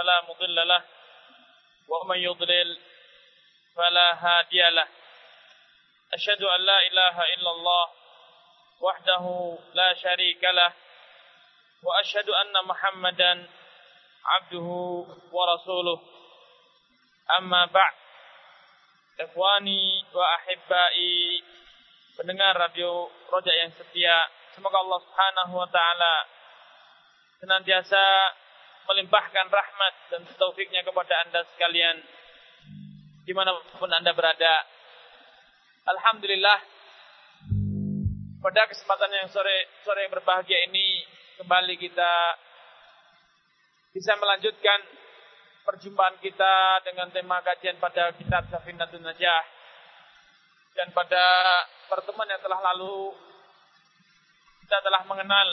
فلا مضل له ومن يضلل فلا هادي له أشهد أن لا إله إلا الله وحده لا شريك له وأشهد أن محمدا عبده ورسوله أما بعد Ikhwani wa ahibbai pendengar radio Roja yang setia, semoga Allah Subhanahu wa taala senantiasa melimpahkan rahmat dan taufiknya kepada Anda sekalian di mana pun Anda berada. Alhamdulillah pada kesempatan yang sore sore yang berbahagia ini kembali kita bisa melanjutkan perjumpaan kita dengan tema kajian pada kitab Safinatun Najah. Dan pada pertemuan yang telah lalu kita telah mengenal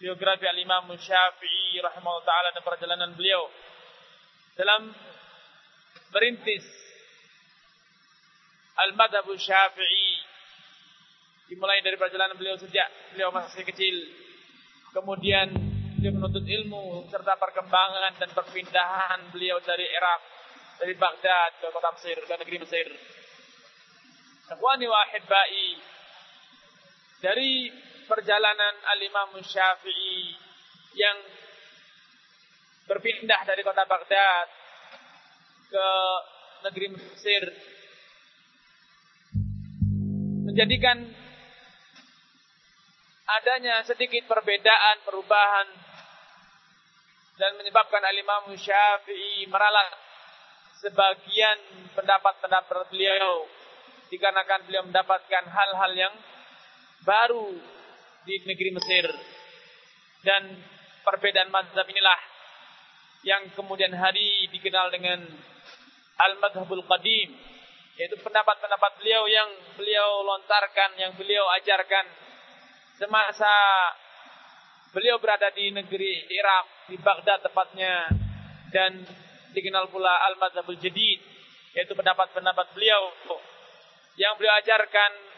biografi Al-Imam Syafi'i rahimahullah taala dan perjalanan beliau dalam merintis Al-Madhab Syafi'i dimulai dari perjalanan beliau sejak beliau masih kecil kemudian dia menuntut ilmu serta perkembangan dan perpindahan beliau dari Irak, dari Baghdad ke kota Mesir, ke negeri Mesir. Ikhwani wa dari perjalanan Al-Imam Syafi'i yang berpindah dari kota Baghdad ke negeri Mesir. Menjadikan adanya sedikit perbedaan, perubahan dan menyebabkan Al-Imam Syafi'i meralat sebagian pendapat-pendapat beliau dikarenakan beliau mendapatkan hal-hal yang baru di negeri Mesir. Dan perbedaan mazhab inilah yang kemudian hari dikenal dengan Al-Madhabul Qadim yaitu pendapat-pendapat beliau yang beliau lontarkan, yang beliau ajarkan. Semasa Beliau berada di negeri Irak, di Baghdad tepatnya, dan dikenal pula Al-Mazhabul Jadid, yaitu pendapat-pendapat beliau yang beliau ajarkan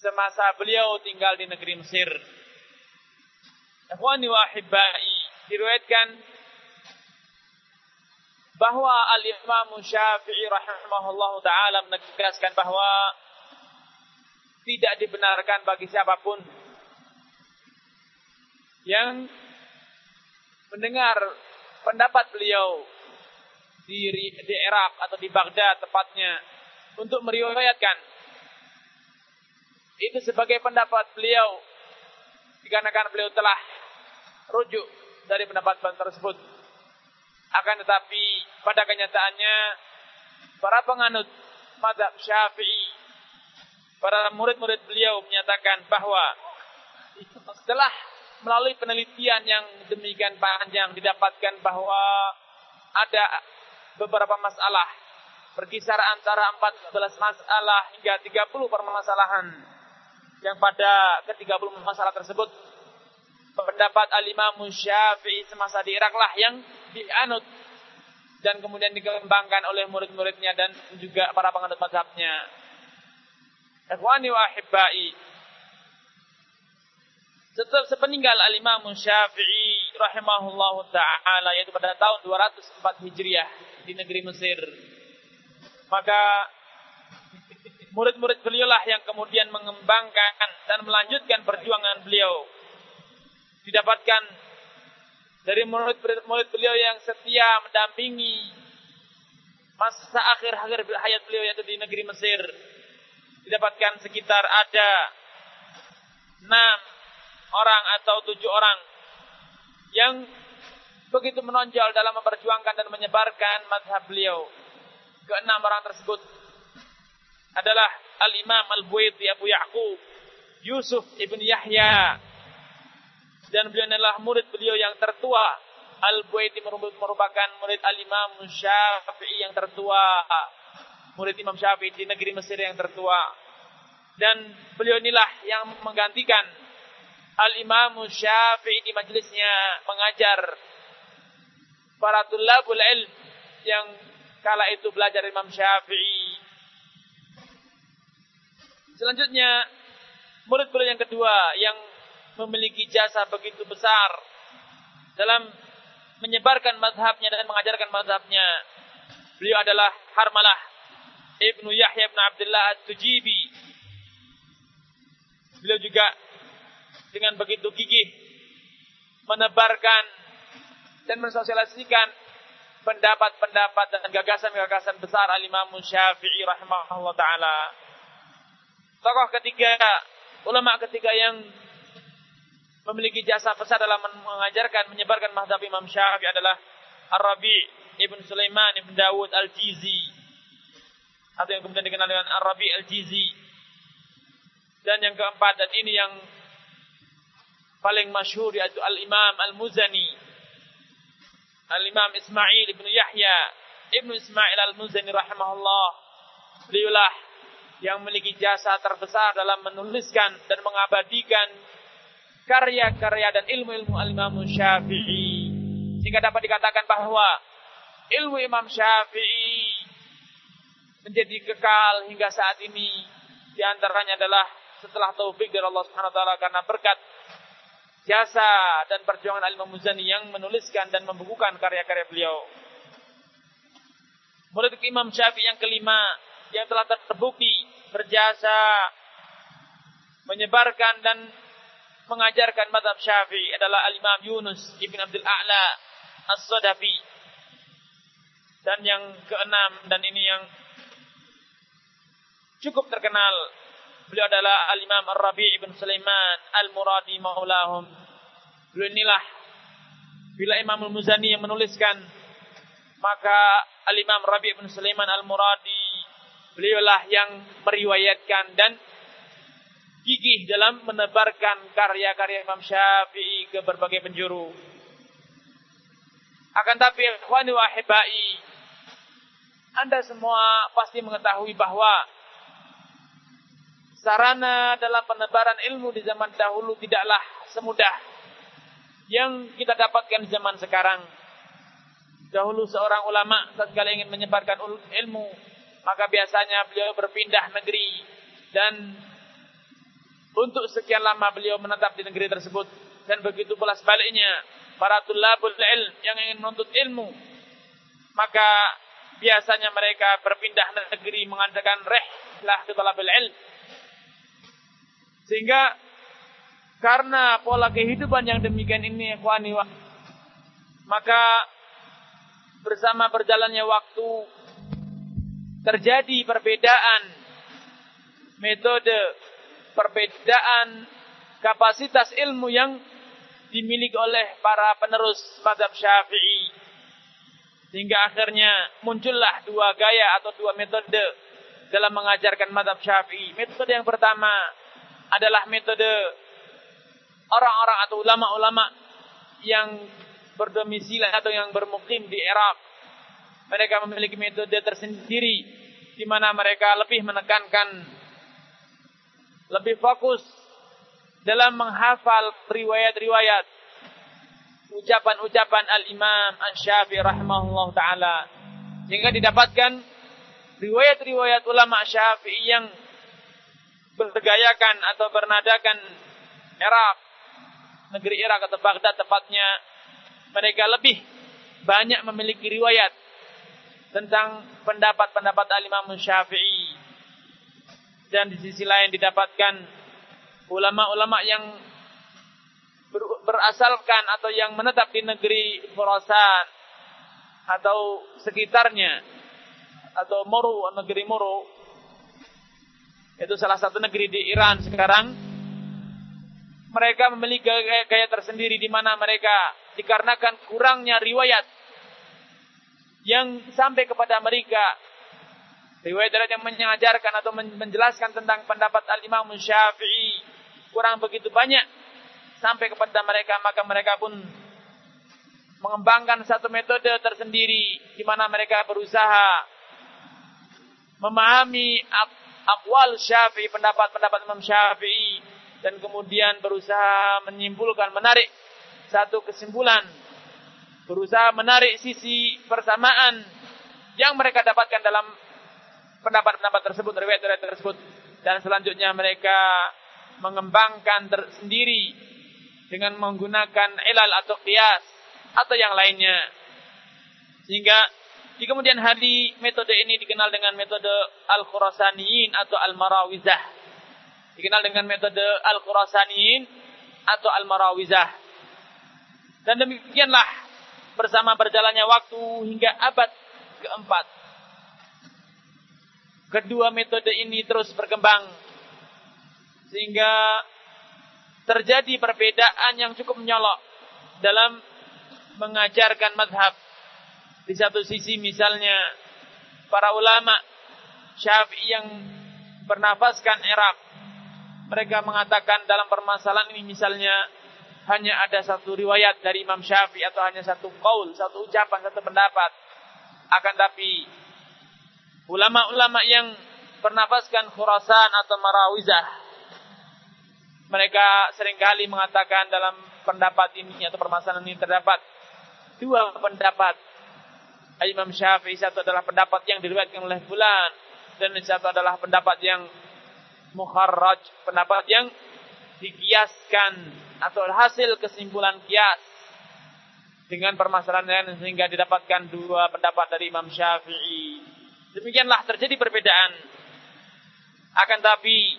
semasa beliau tinggal di negeri Mesir. Ikhwani wa diriwayatkan bahwa Al-Imam Syafi'i rahimahullah taala menegaskan bahwa tidak dibenarkan bagi siapa pun yang mendengar pendapat beliau di, di Irak atau di Baghdad tepatnya untuk meriwayatkan itu sebagai pendapat beliau. Dikarenakan beliau telah rujuk dari pendapat tersebut. Akan tetapi pada kenyataannya para penganut madhab syafi'i para murid-murid beliau menyatakan bahwa setelah melalui penelitian yang demikian panjang didapatkan bahwa ada beberapa masalah berkisar antara 14 masalah hingga 30 permasalahan yang pada ke-30 masalah tersebut pendapat al-Imam Syafi'i semasa di Irak lah yang dianut dan kemudian dikembangkan oleh murid-muridnya dan juga para penganut mazhabnya. Ikhwani wa ahibbai, setelah sepeninggal Al-Imam Syafi'i rahimahullah taala yaitu pada tahun 204 Hijriah di negeri Mesir. Maka murid-murid beliau lah yang kemudian mengembangkan dan melanjutkan perjuangan beliau. Didapatkan dari murid-murid beliau yang setia mendampingi masa akhir-akhir hayat beliau yaitu di negeri Mesir. Didapatkan sekitar ada enam orang atau tujuh orang yang begitu menonjol dalam memperjuangkan dan menyebarkan madhab beliau. Keenam orang tersebut adalah Al-Imam Al-Buaiti Abu Ya'qub, Yusuf Ibn Yahya, dan beliau adalah murid beliau yang tertua. Al-Buaiti merupakan murid Al-Imam Syafi'i yang tertua. Murid Imam Syafi'i di negeri Mesir yang tertua. Dan beliau inilah yang menggantikan Al-Imam Syafi'i di majelisnya mengajar para tulabul ilm yang kala itu belajar Imam Syafi'i. Selanjutnya, murid beliau yang kedua yang memiliki jasa begitu besar dalam menyebarkan mazhabnya dan mengajarkan mazhabnya. Beliau adalah Harmalah Ibnu Yahya bin Abdullah At-Tujibi. Beliau juga dengan begitu gigih menebarkan dan mensosialisasikan pendapat-pendapat dan gagasan-gagasan besar Al-Imam Syafi'i rahimahullah taala. Tokoh ketiga, ulama ketiga yang memiliki jasa besar dalam mengajarkan, menyebarkan mazhab Imam Syafi'i adalah Ar-Rabi Ibn Sulaiman Ibn Dawud Al-Jizi. Atau yang kemudian dikenal dengan Ar-Rabi Al-Jizi. Dan yang keempat dan ini yang paling masyhur yaitu Al-Imam Al-Muzani. Al-Imam Ismail Ibn Yahya Ibn Ismail Al-Muzani rahimahullah. Beliaulah yang memiliki jasa terbesar dalam menuliskan dan mengabadikan karya-karya dan ilmu-ilmu al-Imam Syafi'i. Sehingga dapat dikatakan bahwa ilmu Imam Syafi'i menjadi kekal hingga saat ini. Di antaranya adalah setelah taufik dari Allah Subhanahu wa taala karena berkat jasa dan perjuangan Al-Imam Muzani yang menuliskan dan membukukan karya-karya beliau. Murid Imam Syafi'i yang kelima yang telah terbukti berjasa menyebarkan dan mengajarkan madhab syafi'i adalah Al-Imam Yunus Ibn Abdul A'la As-Sadafi. Dan yang keenam, dan ini yang cukup terkenal, beliau adalah Al-Imam Ar-Rabi' Ibn Sulaiman Al-Muradi Maulahum. Beliau inilah, bila Imam Al-Muzani yang menuliskan, maka Al-Imam Rabi' Ibn Sulaiman Al-Muradi, beliaulah yang meriwayatkan dan gigih dalam menebarkan karya-karya Imam Syafi'i ke berbagai penjuru. Akan tapi ikhwani wa Anda semua pasti mengetahui bahwa sarana dalam penebaran ilmu di zaman dahulu tidaklah semudah yang kita dapatkan di zaman sekarang. Dahulu seorang ulama tatkala ingin menyebarkan ilmu, maka biasanya beliau berpindah negeri. Dan untuk sekian lama beliau menetap di negeri tersebut. Dan begitu pula sebaliknya. Para tulabul ilm yang ingin menuntut ilmu. Maka biasanya mereka berpindah negeri mengadakan rehlah ke talabul ilm. Sehingga karena pola kehidupan yang demikian ini ikhwani maka bersama berjalannya waktu terjadi perbedaan metode perbedaan kapasitas ilmu yang dimiliki oleh para penerus madhab syafi'i. Sehingga akhirnya muncullah dua gaya atau dua metode dalam mengajarkan madhab syafi'i. Metode yang pertama adalah metode orang-orang atau ulama-ulama yang berdomisili atau yang bermukim di Irak. Mereka memiliki metode tersendiri di mana mereka lebih menekankan lebih fokus dalam menghafal riwayat-riwayat ucapan-ucapan Al-Imam An-Syafi'i rahimahullah taala. Sehingga didapatkan riwayat-riwayat ulama Syafi'i yang bergayakan atau bernadakan Irak negeri Irak atau Baghdad tepatnya mereka lebih banyak memiliki riwayat tentang pendapat-pendapat Al-Imam Syafi'i. Dan di sisi lain didapatkan ulama-ulama yang berasalkan atau yang menetap di negeri Khurasan atau sekitarnya atau Moro negeri Moro itu salah satu negeri di Iran sekarang. Mereka memiliki gaya, gaya tersendiri di mana mereka dikarenakan kurangnya riwayat yang sampai kepada mereka. Riwayat yang mengajarkan atau menjelaskan tentang pendapat Al-Imam Syafi'i. Kurang begitu banyak sampai kepada mereka maka mereka pun mengembangkan satu metode tersendiri di mana mereka berusaha memahami akwal Syafi'i pendapat-pendapat Imam Syafi'i dan kemudian berusaha menyimpulkan menarik satu kesimpulan berusaha menarik sisi persamaan yang mereka dapatkan dalam pendapat-pendapat tersebut, riwayat-riwayat tersebut. Dan selanjutnya mereka mengembangkan tersendiri dengan menggunakan ilal atau qiyas atau yang lainnya. Sehingga di kemudian hari metode ini dikenal dengan metode Al-Khurasaniyin atau Al-Marawizah. Dikenal dengan metode Al-Khurasaniyin atau Al-Marawizah. Dan demikianlah bersama berjalannya waktu hingga abad keempat. Kedua metode ini terus berkembang sehingga terjadi perbedaan yang cukup menyolok dalam mengajarkan madhab. Di satu sisi misalnya para ulama syafi'i yang bernafaskan Irak. Mereka mengatakan dalam permasalahan ini misalnya hanya ada satu riwayat dari Imam Syafi'i atau hanya satu kaul, satu ucapan, satu pendapat. Akan tapi ulama-ulama yang bernafaskan Khurasan atau Marawizah mereka sering kali mengatakan dalam pendapat ini atau permasalahan ini terdapat dua pendapat. Imam Syafi'i satu adalah pendapat yang diriwayatkan oleh bulan dan satu adalah pendapat yang mukharraj, pendapat yang dikiaskan atau hasil kesimpulan kias dengan permasalahan lain sehingga didapatkan dua pendapat dari Imam Syafi'i. Demikianlah terjadi perbedaan. Akan tapi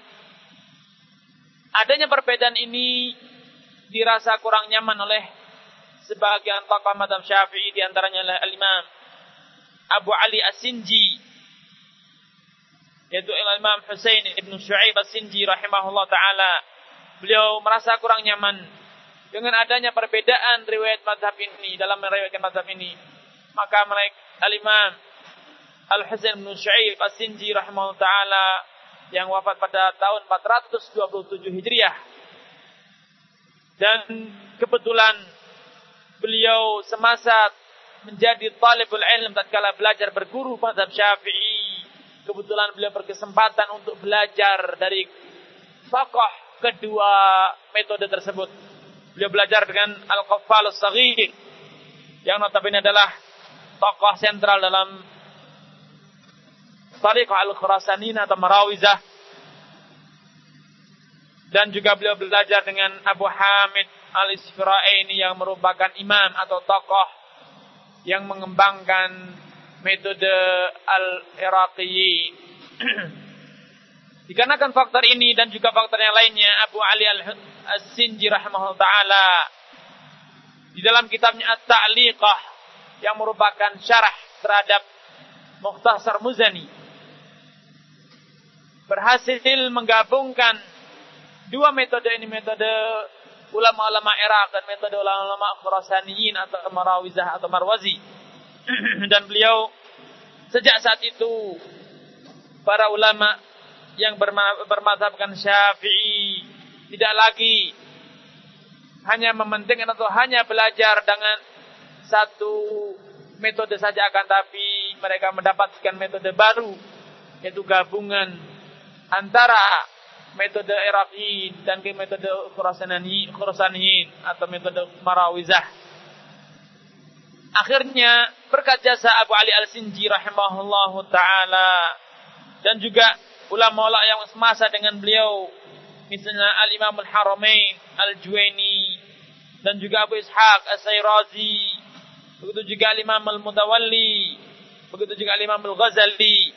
Adanya perbedaan ini dirasa kurang nyaman oleh sebagian tokoh madhab syafi'i di antaranya adalah al-imam Abu Ali As-Sinji yaitu Imam Hussein ibn Shu'aib As-Sinji rahimahullah ta'ala beliau merasa kurang nyaman dengan adanya perbedaan riwayat madhab ini dalam meriwayatkan madhab ini maka mereka al-imam Al-Husain ibn Shu'aib As-Sinji ta'ala yang wafat pada tahun 427 Hijriah. Dan kebetulan beliau semasa menjadi talibul ilm tatkala belajar berguru mazhab Syafi'i. Kebetulan beliau berkesempatan untuk belajar dari tokoh kedua metode tersebut. Beliau belajar dengan Al-Qaffal As-Saghir yang notabene adalah tokoh sentral dalam Tariqah Al-Khurasanin atau Marawizah. Dan juga beliau belajar dengan Abu Hamid Al-Isfira'ini yang merupakan imam atau tokoh yang mengembangkan metode Al-Iraqiyin. Dikarenakan faktor ini dan juga faktor yang lainnya, Abu Ali Al-Sinji rahimahullah ta'ala di dalam kitabnya At-Ta'liqah yang merupakan syarah terhadap Mukhtasar Muzani berhasil menggabungkan dua metode ini metode ulama-ulama Irak dan metode ulama-ulama Khurasaniyin atau Marawizah atau Marwazi. Dan beliau sejak saat itu para ulama yang bermazhabkan Syafi'i tidak lagi hanya mementingkan atau hanya belajar dengan satu metode saja akan tapi mereka mendapatkan metode baru yaitu gabungan antara metode Iraqi dan ke metode Khurasaniyin atau metode Marawizah. Akhirnya berkat jasa Abu Ali Al-Sinji rahimahullahu taala dan juga ulama-ulama yang semasa dengan beliau misalnya Al-Imam Al-Haramain Al-Juwaini dan juga Abu Ishaq As-Sayrazi begitu juga Al-Imam Al-Mutawalli begitu juga Al-Imam Al-Ghazali.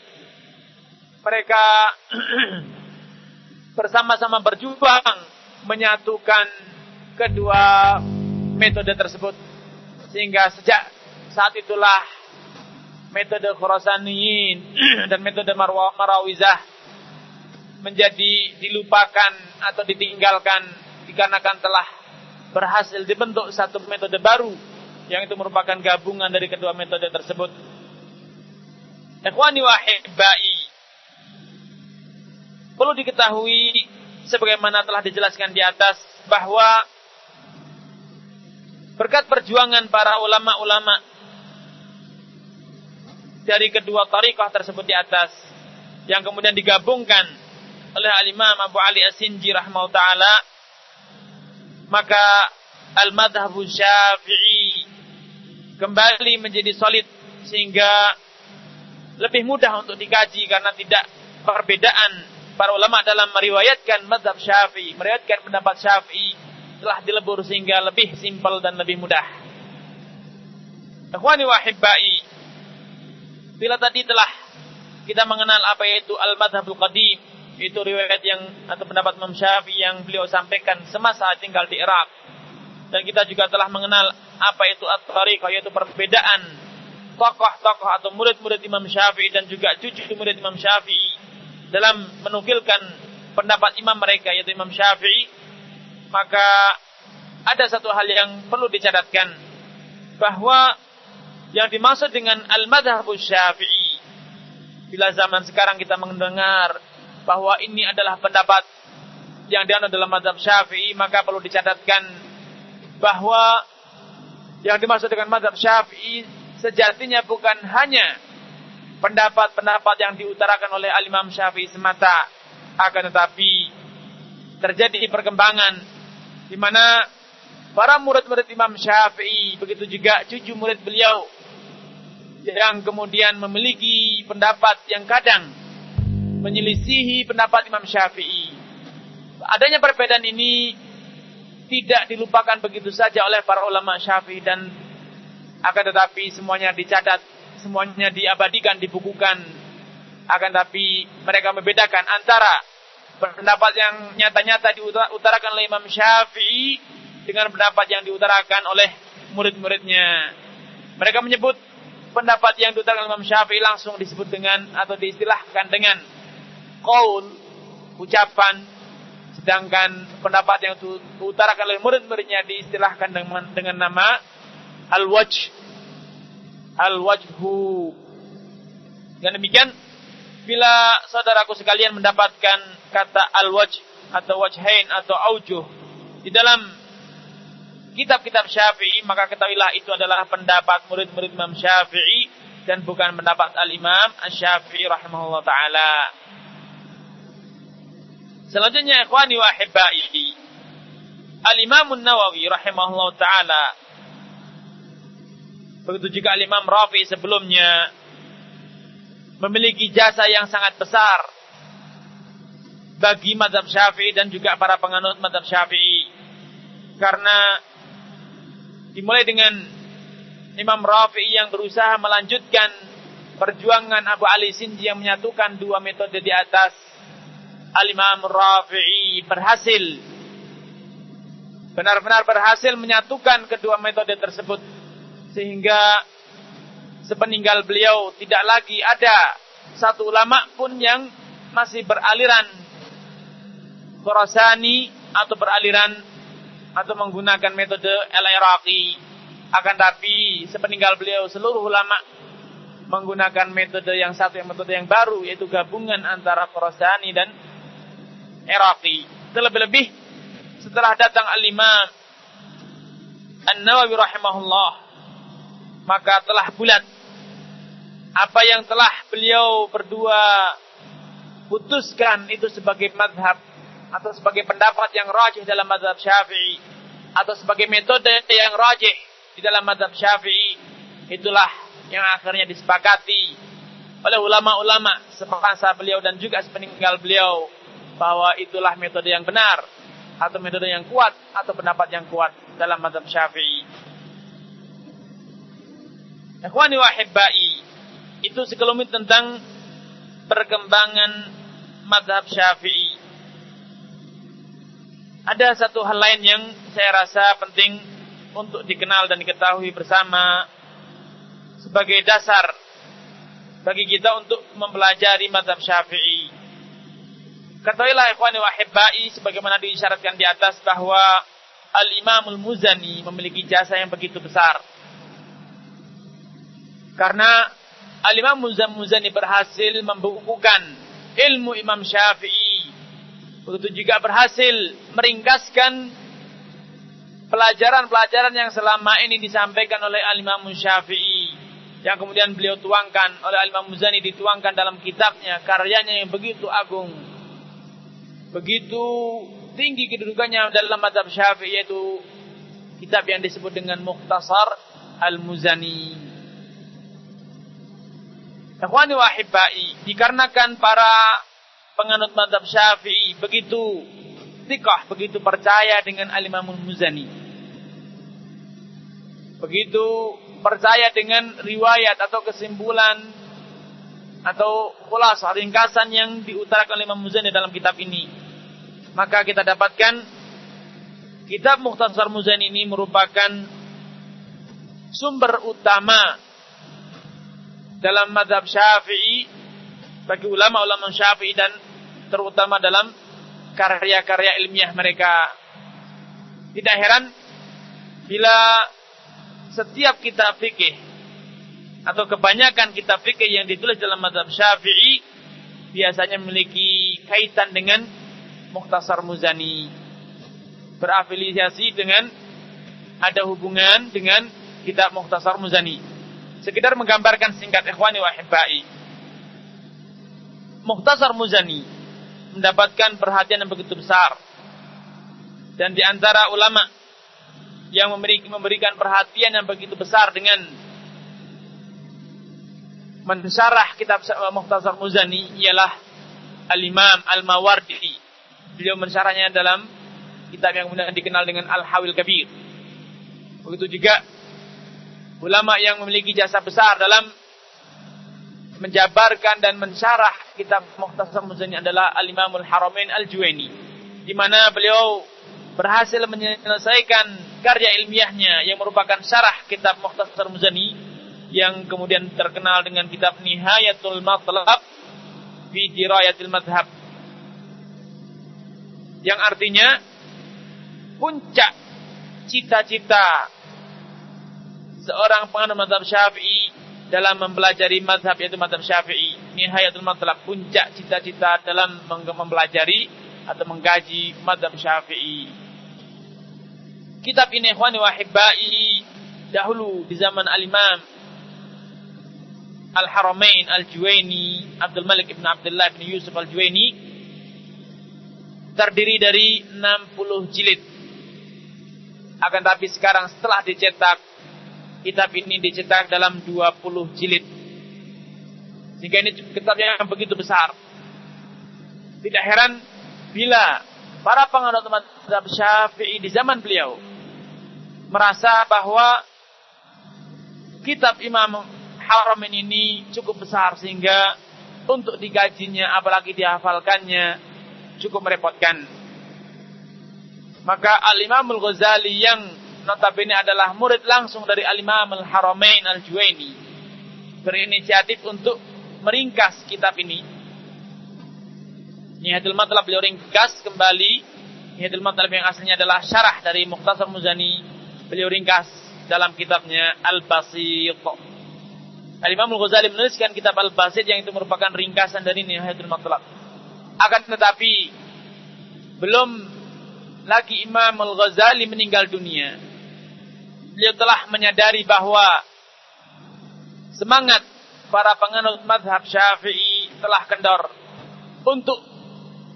Mereka bersama-sama berjuang menyatukan kedua metode tersebut. Sehingga sejak saat itulah metode Khurasaniyin dan metode Marawizah menjadi dilupakan atau ditinggalkan dikarenakan telah berhasil dibentuk satu metode baru yang itu merupakan gabungan dari kedua metode tersebut. Ikhwani wa Perlu diketahui sebagaimana telah dijelaskan di atas bahwa berkat perjuangan para ulama-ulama dari kedua tarikhah tersebut di atas yang kemudian digabungkan oleh al-Imam Abu Ali As-Sinji rahimahullah taala maka al-madhhabu Syafi'i kembali menjadi solid sehingga lebih mudah untuk dikaji karena tidak perbedaan para ulama dalam meriwayatkan mazhab Syafi'i, meriwayatkan pendapat Syafi'i telah dilebur sehingga lebih simpel dan lebih mudah. Ikhwani wa hibbai. Bila tadi telah kita mengenal apa itu al-madhabul qadim, itu riwayat yang atau pendapat Imam Syafi'i yang beliau sampaikan semasa tinggal di Irak. Dan kita juga telah mengenal apa itu at-tariqah yaitu perbedaan tokoh-tokoh atau murid-murid Imam Syafi'i dan juga cucu murid Imam Syafi'i dalam menukilkan pendapat imam mereka yaitu Imam Syafi'i maka ada satu hal yang perlu dicatatkan bahwa yang dimaksud dengan al-madhhab Syafi'i bila zaman sekarang kita mendengar bahwa ini adalah pendapat yang dianut dalam madhab Syafi'i maka perlu dicatatkan bahwa yang dimaksud dengan madhab Syafi'i sejatinya bukan hanya pendapat-pendapat yang diutarakan oleh Al-Imam Syafi'i semata akan tetapi terjadi perkembangan di mana para murid-murid Imam Syafi'i begitu juga cucu murid beliau yang kemudian memiliki pendapat yang kadang menyelisihi pendapat Imam Syafi'i. Adanya perbedaan ini tidak dilupakan begitu saja oleh para ulama Syafi'i dan akan tetapi semuanya dicatat, semuanya diabadikan, dibukukan. Akan tetapi mereka membedakan antara pendapat yang nyata-nyata diutarakan oleh Imam Syafi'i dengan pendapat yang diutarakan oleh murid-muridnya. Mereka menyebut pendapat yang diutarakan oleh Imam Syafi'i langsung disebut dengan atau diistilahkan dengan qaul, ucapan, sedangkan pendapat yang diutarakan oleh murid-muridnya diistilahkan dengan, dengan nama al-wajh. Al-wajhu. Dan demikian bila saudaraku sekalian mendapatkan kata al-wajh atau wajhain atau aujuh di dalam kitab-kitab Syafi'i maka ketahuilah itu adalah pendapat murid-murid Imam Syafi'i dan bukan pendapat al-Imam Asy-Syafi'i rahimahullah taala. Selanjutnya ikhwani wa ahibbai Al-Imam An-Nawawi rahimahullah taala. Begitu juga Al-Imam Rafi sebelumnya. Memiliki jasa yang sangat besar. Bagi madhab syafi'i dan juga para penganut madhab syafi'i. Karena dimulai dengan Imam Rafi'i yang berusaha melanjutkan perjuangan Abu Ali Sinji yang menyatukan dua metode di atas Al-Imam Rafi'i berhasil. Benar-benar berhasil menyatukan kedua metode tersebut. Sehingga sepeninggal beliau tidak lagi ada satu ulama pun yang masih beraliran Khurasani atau beraliran atau menggunakan metode al-Iraqi. Akan tapi sepeninggal beliau seluruh ulama menggunakan metode yang satu yang metode yang baru yaitu gabungan antara Khurasani dan Iraqi. Terlebih-lebih setelah datang al-Imam An-Nawawi rahimahullah maka telah bulat apa yang telah beliau berdua putuskan itu sebagai madhab atau sebagai pendapat yang rajih dalam madhab syafi'i atau sebagai metode yang rajih di dalam madhab syafi'i. Itulah yang akhirnya disepakati oleh ulama-ulama semasa beliau dan juga sepeninggal beliau bahwa itulah metode yang benar atau metode yang kuat atau pendapat yang kuat dalam madhab syafi'i. Ikhwani wa hibbai itu sekelumit tentang perkembangan madhab syafi'i. Ada satu hal lain yang saya rasa penting untuk dikenal dan diketahui bersama sebagai dasar bagi kita untuk mempelajari madhab syafi'i. Ketahuilah ikhwani wa sebagaimana diisyaratkan di atas bahwa Al-Imamul Muzani memiliki jasa yang begitu besar. Karena Al-Imam Muzani berhasil membukukan ilmu Imam Syafi'i. Begitu juga berhasil meringkaskan pelajaran-pelajaran yang selama ini disampaikan oleh Al-Imam Syafi'i. Yang kemudian beliau tuangkan oleh Al-Imam Muzani dituangkan dalam kitabnya. Karyanya yang begitu agung. Begitu tinggi kedudukannya dalam mazhab Syafi'i yaitu kitab yang disebut dengan Mukhtasar Al-Muzani. Ikhwani wa dikarenakan para penganut madhab syafi'i begitu tikah, begitu percaya dengan al-imamul muzani. begitu percaya dengan riwayat atau kesimpulan atau khulasah ringkasan yang diutarakan oleh Imam Muzani dalam kitab ini. Maka kita dapatkan kitab Mukhtasar Muzani ini merupakan sumber utama dalam madhab syafi'i bagi ulama-ulama syafi'i dan terutama dalam karya-karya ilmiah mereka. Tidak heran bila setiap kitab fikih atau kebanyakan kitab fikih yang ditulis dalam mazhab Syafi'i biasanya memiliki kaitan dengan Mukhtasar Muzani. Berafiliasi dengan ada hubungan dengan kitab Mukhtasar Muzani. Sekedar menggambarkan singkat ikhwani wa hibbai. Mukhtasar Muzani mendapatkan perhatian yang begitu besar. Dan di antara ulama yang memberikan perhatian yang begitu besar dengan mensyarah kitab Muhtasar Muzani ialah Al-Imam Al-Mawardi. Beliau mensyarahnya dalam kitab yang kemudian dikenal dengan Al-Hawil Kabir. Begitu juga ulama yang memiliki jasa besar dalam menjabarkan dan mensyarah kitab Muhtasar Muzani adalah Al-Imamul Haramain Al-Juwaini di mana beliau berhasil menyelesaikan karya ilmiahnya yang merupakan syarah kitab Mukhtasar Muzani yang kemudian terkenal dengan kitab Nihayatul Matlab fi Dirayatil Madhab yang artinya puncak cita-cita seorang penganut madhab syafi'i dalam mempelajari madhab yaitu madhab syafi'i nihayatul matlab puncak cita-cita dalam mempelajari atau mengkaji madhab syafi'i. Kitab ini ikhwani wa hibbai dahulu di zaman al-Imam Al-Haramain Al-Juwaini Abdul Malik ibn Abdullah ibn Yusuf Al-Juwaini terdiri dari 60 jilid. Akan tapi sekarang setelah dicetak kitab ini dicetak dalam 20 jilid. Sehingga ini kitab yang begitu besar. Tidak heran bila para penganut mazhab Syafi'i di zaman beliau merasa bahwa kitab Imam Haram ini cukup besar sehingga untuk digajinya apalagi dihafalkannya cukup merepotkan. Maka Al-Imam Al-Ghazali yang notabene adalah murid langsung dari Al-Imam Al-Haramain Al-Juwaini berinisiatif untuk meringkas kitab ini. Nihatul Matlab beliau ringkas kembali. Nihatul Matlab yang aslinya adalah syarah dari Mukhtasar Muzani beliau ringkas dalam kitabnya Al-Basit. Al-Imam Al-Ghazali menuliskan kitab Al-Basit yang itu merupakan ringkasan dari Nihayatul Matlab. Akan tetapi belum lagi Imam Al-Ghazali meninggal dunia. Beliau telah menyadari bahwa semangat para penganut madhab syafi'i telah kendor untuk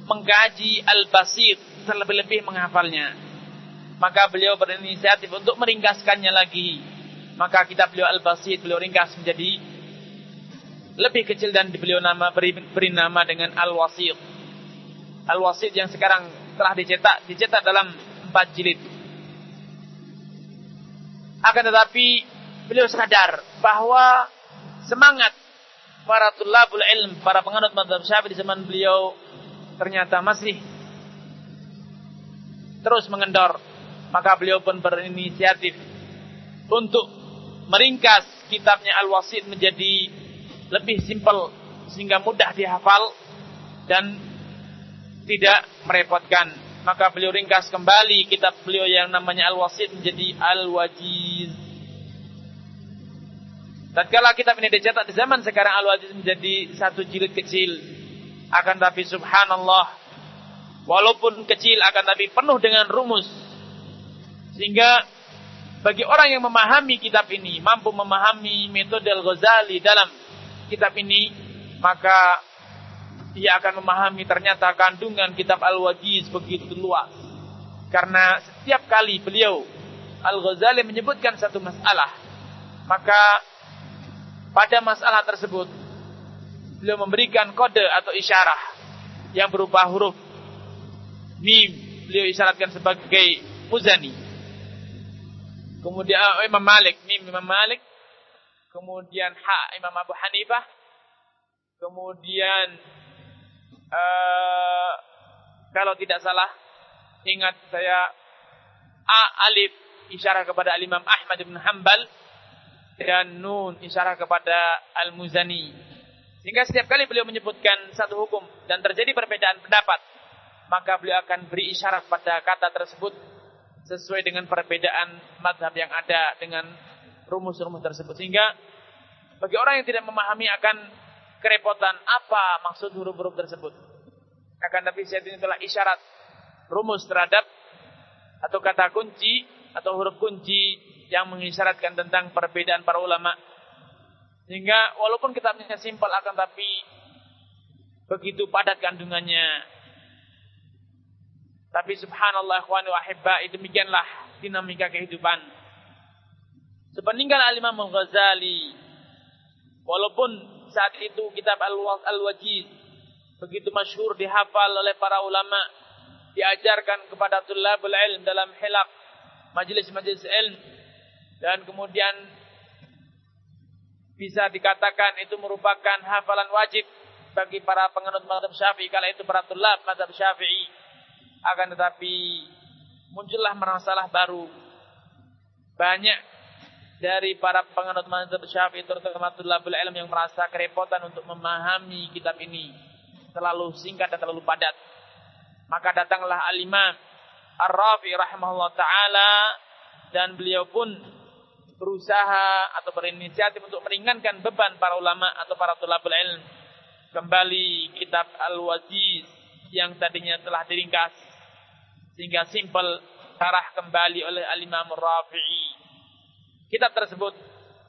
mengkaji Al-Basit terlebih-lebih menghafalnya maka beliau berinisiatif untuk meringkaskannya lagi. Maka kitab beliau Al-Basit beliau ringkas menjadi lebih kecil dan beliau nama beri, beri nama dengan Al-Wasit. Al-Wasit yang sekarang telah dicetak dicetak dalam empat jilid. Akan tetapi beliau sadar bahwa semangat para tulabul ilm, para penganut madhab syafi'i di zaman beliau ternyata masih terus mengendor maka beliau pun berinisiatif untuk meringkas kitabnya Al-Wasit menjadi lebih simpel sehingga mudah dihafal dan tidak merepotkan. Maka beliau ringkas kembali kitab beliau yang namanya Al-Wasit menjadi Al-Wajiz. Tatkala kitab ini dicetak di zaman sekarang Al-Wajiz menjadi satu jilid kecil. Akan tapi subhanallah walaupun kecil akan tapi penuh dengan rumus sehingga bagi orang yang memahami kitab ini, mampu memahami metode Al-Ghazali dalam kitab ini, maka dia akan memahami ternyata kandungan kitab Al-Wajiz begitu luas. Karena setiap kali beliau Al-Ghazali menyebutkan satu masalah, maka pada masalah tersebut beliau memberikan kode atau isyarah yang berupa huruf mim beliau isyaratkan sebagai muzani kemudian oh, Imam Malik, mim Imam Malik, kemudian ha Imam Abu Hanifah, kemudian uh, kalau tidak salah ingat saya a alif isyarat kepada Al Imam Ahmad bin Hanbal dan nun isyarat kepada Al Muzani. Sehingga setiap kali beliau menyebutkan satu hukum dan terjadi perbedaan pendapat, maka beliau akan beri isyarat pada kata tersebut sesuai dengan perbedaan madhab yang ada dengan rumus-rumus tersebut. Sehingga bagi orang yang tidak memahami akan kerepotan apa maksud huruf-huruf tersebut. Akan tapi saya ini telah isyarat rumus terhadap atau kata kunci atau huruf kunci yang mengisyaratkan tentang perbedaan para ulama. Sehingga walaupun kitabnya simpel akan tapi begitu padat kandungannya tapi subhanallah wa ahibba'i demikianlah dinamika kehidupan. Sepeninggal Al-Imam Al-Ghazali walaupun saat itu kitab Al-Wajiz begitu masyhur dihafal oleh para ulama diajarkan kepada tulabul ilm dalam hilak majelis-majelis ilm dan kemudian bisa dikatakan itu merupakan hafalan wajib bagi para penganut mazhab Syafi'i kala itu para tulab mazhab Syafi'i akan tetapi muncullah masalah baru. Banyak dari para penganut mazhab Syafi'i terutama tulabul ilm yang merasa kerepotan untuk memahami kitab ini. Terlalu singkat dan terlalu padat. Maka datanglah al-Imam Ar-Rafi rahimahullah taala dan beliau pun berusaha atau berinisiatif untuk meringankan beban para ulama atau para tulabul ilm. Kembali kitab Al-Waziz yang tadinya telah diringkas sehingga simpel syarah kembali oleh Al-Imam Rafi'i. Kitab tersebut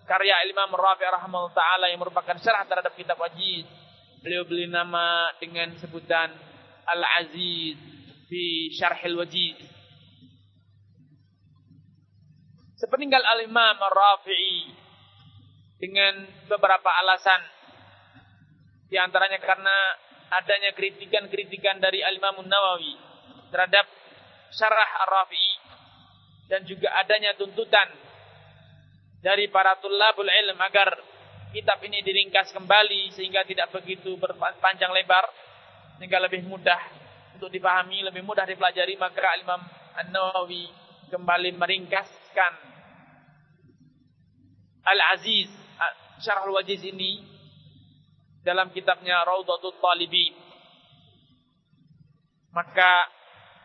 karya Al-Imam Rafi'i rahimahullah taala yang merupakan syarah terhadap kitab Wajiz. Beliau beli nama dengan sebutan Al-Aziz fi Syarhil Wajiz. Sepeninggal Al-Imam Rafi'i dengan beberapa alasan di antaranya karena adanya kritikan-kritikan dari Al-Imam Nawawi terhadap syarah Ar-Rafi'i dan juga adanya tuntutan dari para tulabul ilm agar kitab ini diringkas kembali sehingga tidak begitu berpanjang lebar sehingga lebih mudah untuk dipahami, lebih mudah dipelajari. Maka Imam An-Nawawi kembali meringkaskan Al-Aziz Syarah Al-Wajiz ini dalam kitabnya Raudatul Talibin. Maka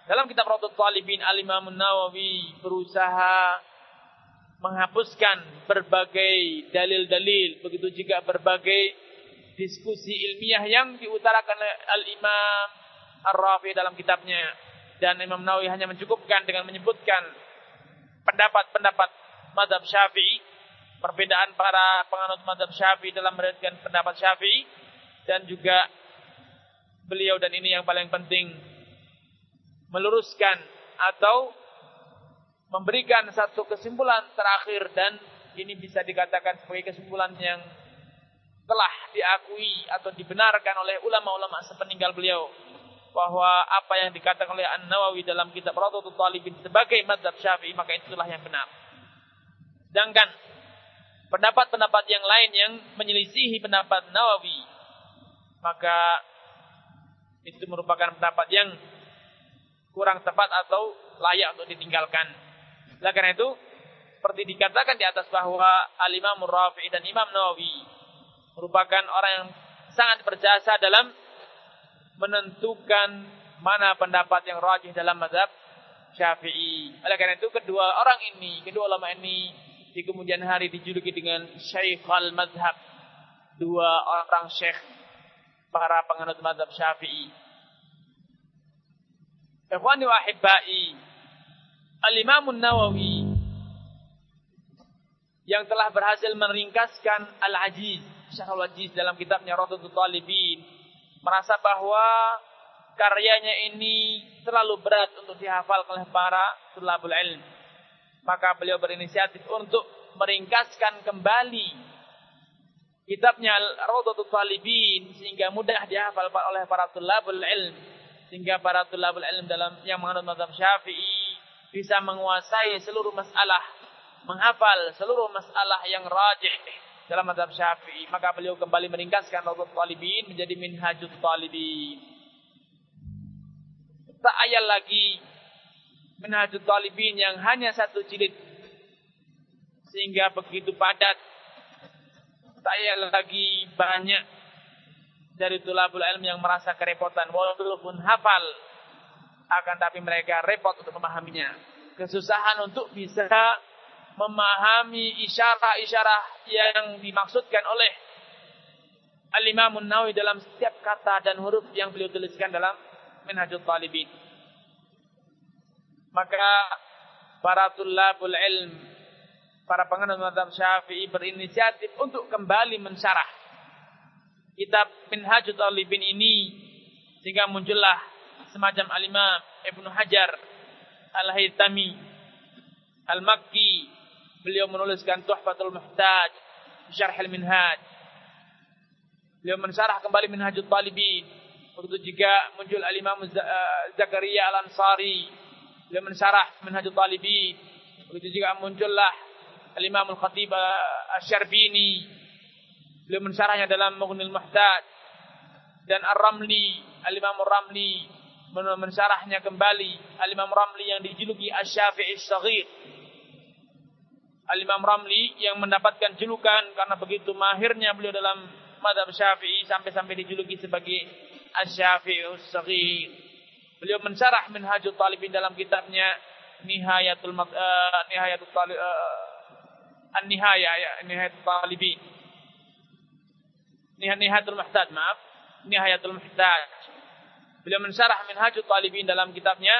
dalam kitab Raudhut Talibin Al-Imam Nawawi berusaha menghapuskan berbagai dalil-dalil, begitu juga berbagai diskusi ilmiah yang diutarakan Al-Imam Ar-Rafi dalam kitabnya. Dan Imam Nawawi hanya mencukupkan dengan menyebutkan pendapat-pendapat madhab syafi'i, perbedaan para penganut madhab syafi'i dalam meriwayatkan pendapat syafi'i, dan juga beliau dan ini yang paling penting meluruskan atau memberikan satu kesimpulan terakhir dan ini bisa dikatakan sebagai kesimpulan yang telah diakui atau dibenarkan oleh ulama-ulama sepeninggal beliau bahwa apa yang dikatakan oleh An-Nawawi dalam kitab Radhatul Talibin sebagai mazhab Syafi'i maka itulah yang benar. Sedangkan pendapat-pendapat yang lain yang menyelisihi pendapat Nawawi maka itu merupakan pendapat yang kurang tepat atau layak untuk ditinggalkan. Oleh karena itu, seperti dikatakan di atas bahwa Al-Imam Rafi'i dan Imam Nawawi merupakan orang yang sangat berjasa dalam menentukan mana pendapat yang rajih dalam mazhab Syafi'i. Oleh karena itu kedua orang ini, kedua ulama ini di kemudian hari dijuluki dengan Syekh al-Madhab. Dua orang syekh para penganut mazhab Syafi'i. Ikhwani wa ahibbai. Al-Imam Nawawi yang telah berhasil meringkaskan Al-Ajiz, Syarh Al-Ajiz dalam kitabnya Radhatul Talibin, merasa bahwa karyanya ini terlalu berat untuk dihafal oleh para tulabul ilm. Maka beliau berinisiatif untuk meringkaskan kembali kitabnya Radhatul Talibin sehingga mudah dihafal oleh para tulabul ilm sehingga para tulabul ilm dalam yang menganut mazhab Syafi'i bisa menguasai seluruh masalah menghafal seluruh masalah yang rajih dalam madhab syafi'i. Maka beliau kembali meringkaskan Rawdat Talibin menjadi Minhajut Talibin. Tak ayal lagi Minhajut Talibin yang hanya satu jilid. Sehingga begitu padat. Tak ayal lagi banyak dari tulabul ilmu yang merasa kerepotan. Walaupun hafal. Akan tapi mereka repot untuk memahaminya. Kesusahan untuk bisa memahami isyarah-isyarah yang dimaksudkan oleh Al-Imam dalam setiap kata dan huruf yang beliau tuliskan dalam Minhajul Talibin. Maka para tulabul ilm, para penganut mazhab Syafi'i berinisiatif untuk kembali mensyarah kitab Minhajul Talibin ini sehingga muncullah semacam Al-Imam Ibnu Hajar Al-Haytami Al-Makki Beliau menuliskan Tuhfatul Muhtaj, Syarh al-Minhaj. Beliau mensyarah kembali Minhajul Talibin. Begitu juga muncul Al-Imam eh, Zakaria Al-Ansari. Beliau mensyarah Minhajul Talibin. Begitu juga muncullah Al-Imam Al-Khatib eh, Asy-Syarbini. Beliau mensyarahnya dalam Mughnil Muhtaj. Dan Ar-Ramli, Al-Imam Ar-Ramli mensyarahnya kembali Al-Imam Ramli yang dijuluki Asy-Syafi'i Saghir Al-Imam Ramli yang mendapatkan julukan karena begitu mahirnya beliau dalam madhab syafi'i sampai-sampai dijuluki sebagai Asy-Syafi'us Saghir. Beliau mensyarah Minhajul Talibin dalam kitabnya Nihayatul uh, Nihayatul Talib uh, An-Nihaya ya, Nihayatul Talibin. Nihayatul Muhtaj, maaf. Nihayatul Muhtaj. Beliau mensyarah Minhajul Talibin dalam kitabnya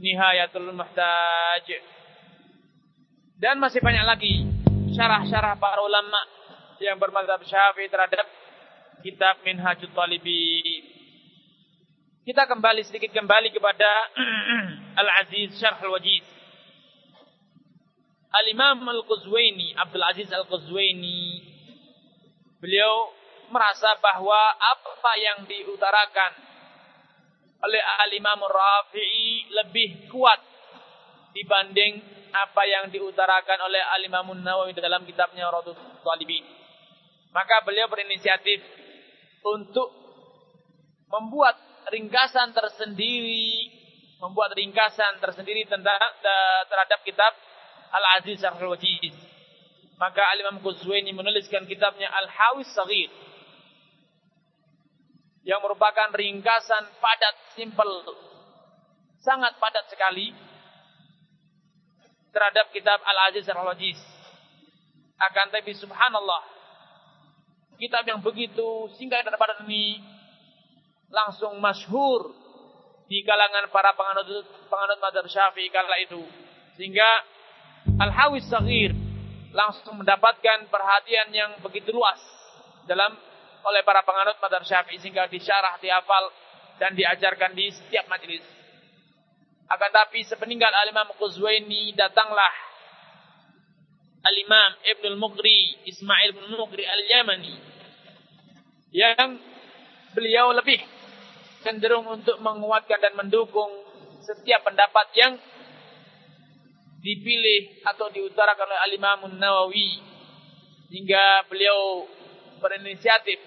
Nihayatul Muhtaj. Dan masih banyak lagi syarah-syarah para ulama yang bermadzhab Syafi'i terhadap kitab Minhajut Talibin. Kita kembali sedikit kembali kepada Al-Aziz Syarh Al-Wajiz. Al-Imam Al-Quzwaini, Abdul Aziz Al-Quzwaini, beliau merasa bahwa apa yang diutarakan oleh Al-Imam Rafi'i lebih kuat dibanding apa yang diutarakan oleh Al-Imam Nawawi dalam kitabnya Radul Talibin. Maka beliau berinisiatif untuk membuat ringkasan tersendiri, membuat ringkasan tersendiri tentang terhadap kitab Al-Aziz Al-Wajiz. Maka Al-Imam Quzwaini menuliskan kitabnya Al-Hawis Saghir yang merupakan ringkasan padat, simpel, sangat padat sekali terhadap kitab Al-Aziz Al-Wajiz. Akan tapi subhanallah, kitab yang begitu singkat dan padat ini langsung masyhur di kalangan para penganut penganut madhab syafi'i kala itu. Sehingga Al-Hawis Saghir langsung mendapatkan perhatian yang begitu luas dalam oleh para penganut madhab syafi'i sehingga disyarah, dihafal, dan diajarkan di setiap majelis. Akan tapi sepeninggal Al-Imam Quzwaini datanglah Al-Imam Ibn al-Mughri, Ismail bin al-Mughri al-Yamani yang beliau lebih cenderung untuk menguatkan dan mendukung setiap pendapat yang dipilih atau diutarakan oleh Al-Imam Nawawi hingga beliau berinisiatif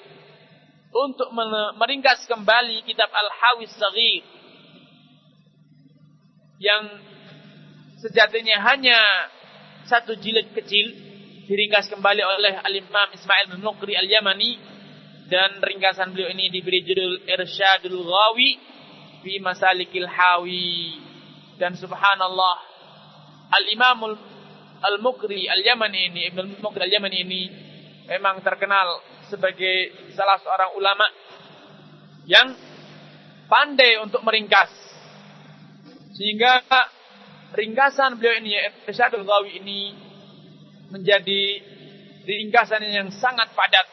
untuk meringkas kembali kitab Al-Hawis Saghir yang sejatinya hanya satu jilid kecil diringkas kembali oleh Al-Imam Ismail bin Nukri Al-Yamani dan ringkasan beliau ini diberi judul Irsyadul Ghawi fi Masalikil Hawi. Dan subhanallah Al-Imam Al-Mukri Al-Yamani ini Ibn Mukri Al-Yamani ini memang terkenal sebagai salah seorang ulama yang pandai untuk meringkas sehingga ringkasan beliau ini, Irsyadul Ghawi ini menjadi ringkasan yang sangat padat.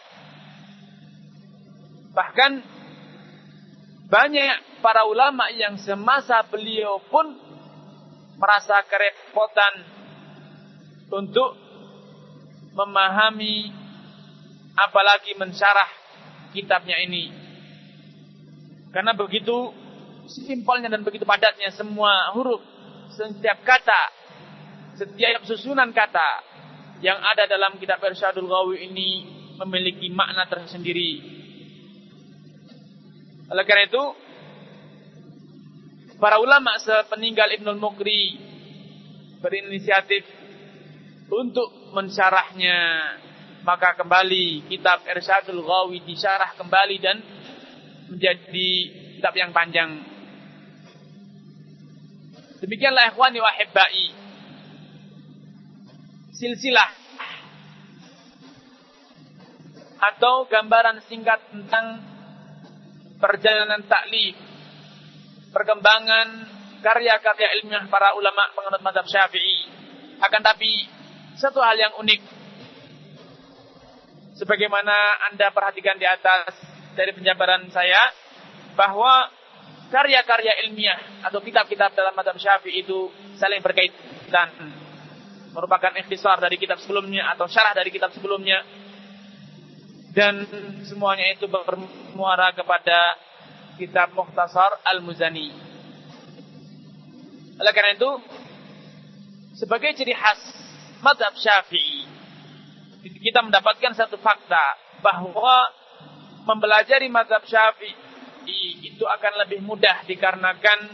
Bahkan banyak para ulama yang semasa beliau pun merasa kerepotan untuk memahami apalagi mensyarah kitabnya ini. Karena begitu simpelnya dan begitu padatnya semua huruf, setiap kata setiap susunan kata yang ada dalam kitab Irsyadul Ghawi ini memiliki makna tersendiri. Oleh karena itu, para ulama sepeninggal Ibnul Mukri berinisiatif untuk mensyarahnya. Maka kembali kitab Irsyadul Ghawi disyarah kembali dan menjadi kitab yang panjang. Demikianlah ikhwani wa hibbai silsilah atau gambaran singkat tentang perjalanan taklif, perkembangan karya-karya ilmiah para ulama penganut mazhab Syafi'i. Akan tapi satu hal yang unik sebagaimana Anda perhatikan di atas dari penjabaran saya bahwa karya-karya ilmiah atau kitab-kitab dalam mazhab Syafi'i itu saling berkaitan merupakan ikhtisar dari kitab sebelumnya atau syarah dari kitab sebelumnya dan semuanya itu bermuara kepada kitab Mukhtasar Al-Muzani. Oleh karena itu, sebagai ciri khas madhab syafi'i, kita mendapatkan satu fakta bahwa mempelajari madhab syafi'i itu akan lebih mudah dikarenakan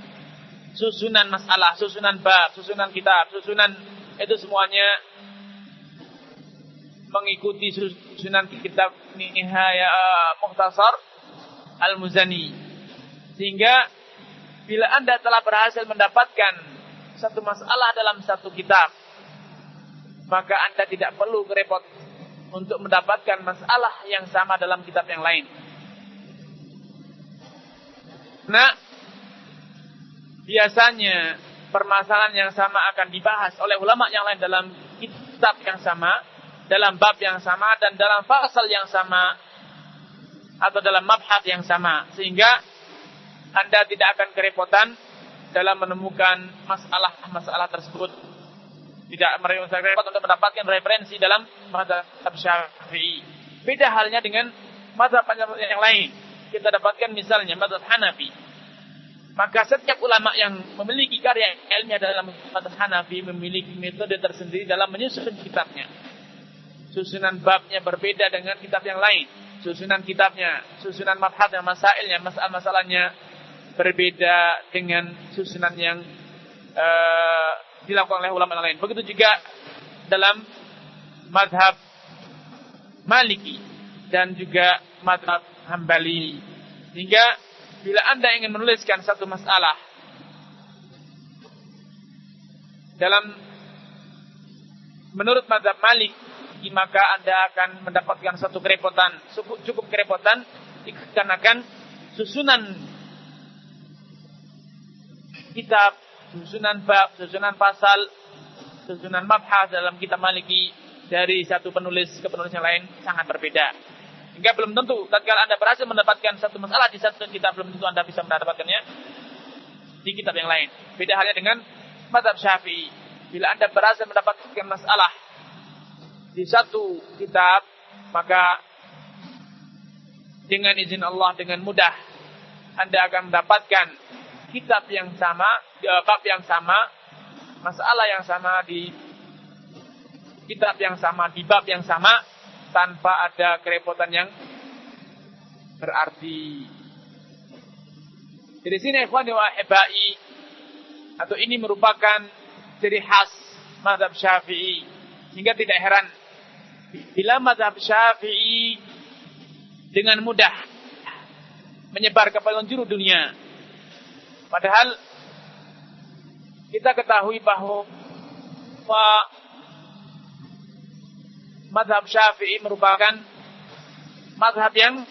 susunan masalah, susunan bab, susunan kitab, susunan itu semuanya mengikuti susunan kitab Nihaya uh, Muhtasar Al-Muzani. Sehingga bila Anda telah berhasil mendapatkan satu masalah dalam satu kitab, maka Anda tidak perlu repot untuk mendapatkan masalah yang sama dalam kitab yang lain. Nah, biasanya permasalahan yang sama akan dibahas oleh ulama yang lain dalam kitab yang sama, dalam bab yang sama dan dalam pasal yang sama atau dalam mabhat yang sama sehingga Anda tidak akan kerepotan dalam menemukan masalah-masalah tersebut. Tidak repot untuk mendapatkan referensi dalam mazhab Syafi'i. Beda halnya dengan mazhab yang lain. Kita dapatkan misalnya mazhab Hanafi maka setiap ulama yang memiliki karya ilmiah dalam mazhab Hanafi memiliki metode tersendiri dalam menyusun kitabnya. Susunan babnya berbeda dengan kitab yang lain. Susunan kitabnya, susunan mabhatnya, masailnya, masalah-masalahnya berbeda dengan susunan yang uh, dilakukan oleh ulama lain. Begitu juga dalam madhab Maliki dan juga madhab Hambali. Sehingga bila Anda ingin menuliskan satu masalah dalam menurut mazhab Malik maka Anda akan mendapatkan satu kerepotan cukup kerepotan dikarenakan susunan kitab susunan bab susunan pasal susunan mabhas dalam kitab Maliki dari satu penulis ke penulis yang lain sangat berbeda hingga belum tentu tatkala Anda berhasil mendapatkan satu masalah di satu kitab belum tentu Anda bisa mendapatkannya di kitab yang lain. Beda halnya dengan mazhab Syafi'i. Bila Anda berhasil mendapatkan masalah di satu kitab, maka dengan izin Allah dengan mudah Anda akan mendapatkan kitab yang sama, bab yang sama, masalah yang sama di kitab yang sama, di bab yang sama tanpa ada kerepotan yang berarti. Jadi sini ikhwani wa ibai atau ini merupakan ciri khas mazhab Syafi'i sehingga tidak heran bila mazhab Syafi'i dengan mudah menyebar ke penjuru dunia. Padahal kita ketahui bahwa madhab syafi'i merupakan madhab yang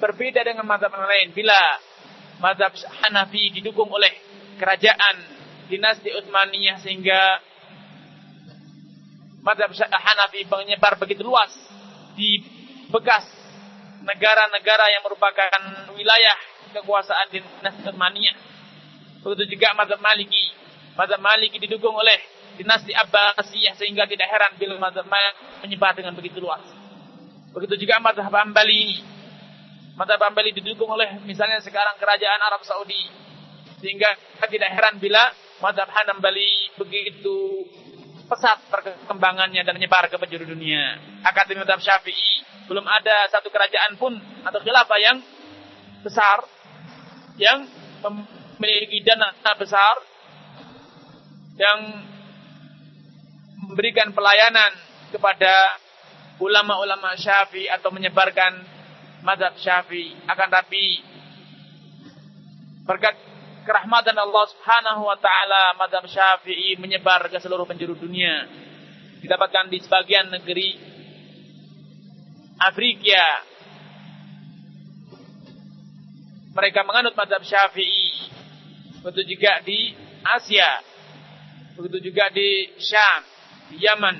berbeda dengan madhab yang lain. Bila madhab Hanafi didukung oleh kerajaan dinasti Utsmaniyah sehingga madhab Hanafi menyebar begitu luas di bekas negara-negara yang merupakan wilayah kekuasaan dinasti Utsmaniyah. Begitu juga madhab Maliki. Madhab Maliki didukung oleh dinasti Abbasiyah sehingga tidak heran bila mazhab menyebar dengan begitu luas. Begitu juga mazhab Hambali. Mazhab Hambali didukung oleh misalnya sekarang kerajaan Arab Saudi. Sehingga tidak heran bila madhab Hanbali begitu pesat perkembangannya dan menyebar ke penjuru dunia. Akademi madhab Syafi'i belum ada satu kerajaan pun atau khilafah yang besar yang memiliki dana besar yang memberikan pelayanan kepada ulama-ulama Syafi'i atau menyebarkan madhab Syafi'i. Akan tapi berkat kerahmatan Allah Subhanahu wa taala madhab Syafi'i menyebar ke seluruh penjuru dunia. Didapatkan di sebagian negeri Afrika mereka menganut madhab Syafi'i begitu juga di Asia begitu juga di Syam di Yaman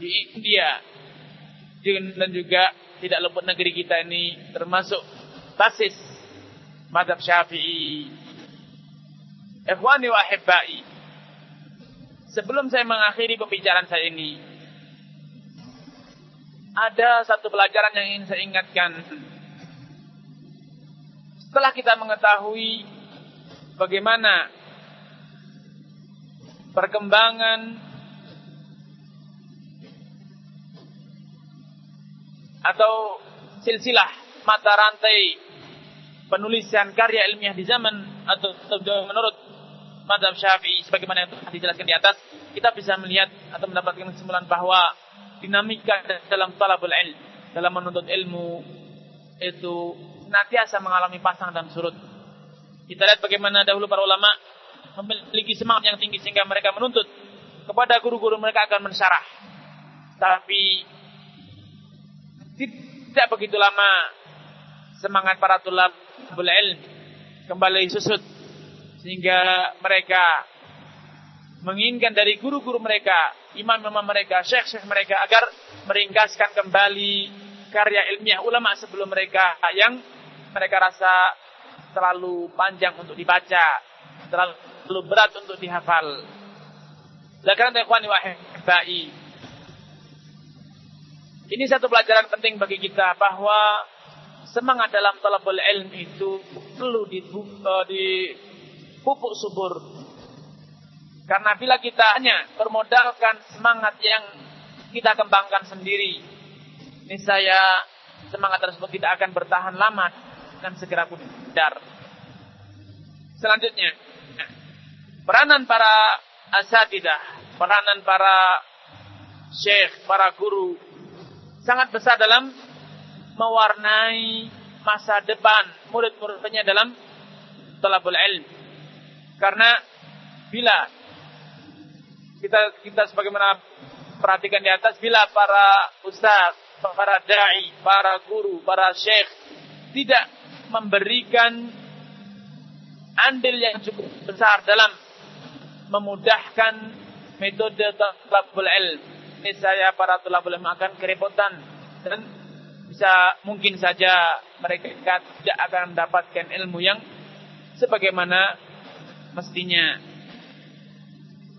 di India dan juga tidak luput negeri kita ini termasuk basis madhab syafi'i. Ikhwani wa ahibbai. Sebelum saya mengakhiri pembicaraan saya ini, ada satu pelajaran yang ingin saya ingatkan. Setelah kita mengetahui bagaimana perkembangan atau silsilah mata rantai penulisan karya ilmiah di zaman atau menurut madhab syafi'i sebagaimana yang telah dijelaskan di atas kita bisa melihat atau mendapatkan kesimpulan bahwa dinamika dalam talabul ilm dalam menuntut ilmu itu senantiasa mengalami pasang dan surut. Kita lihat bagaimana dahulu para ulama memiliki semangat yang tinggi sehingga mereka menuntut kepada guru-guru mereka akan mensyarah. Tapi tidak begitu lama semangat para tulab ilm kembali susut sehingga mereka menginginkan dari guru-guru mereka, imam-imam mereka, syekh-syekh mereka agar meringkaskan kembali karya ilmiah ulama sebelum mereka yang mereka rasa terlalu panjang untuk dibaca, terlalu berat untuk dihafal. Ini satu pelajaran penting bagi kita bahwa semangat dalam talabul ilm itu perlu eh, dipupuk subur. Karena bila kita hanya bermodalkan semangat yang kita kembangkan sendiri, ini saya semangat tersebut tidak akan bertahan lama dan segera pudar. Selanjutnya, peranan para asatidah, peranan para syekh, para guru sangat besar dalam mewarnai masa depan murid-muridnya dalam talabul ilm. Karena bila kita kita sebagaimana perhatikan di atas bila para ustaz, para dai, para guru, para syekh tidak memberikan andil yang cukup besar dalam memudahkan metode talabul ilm saya para tulabul ilmu akan kerepotan dan bisa mungkin saja mereka tidak akan mendapatkan ilmu yang sebagaimana mestinya.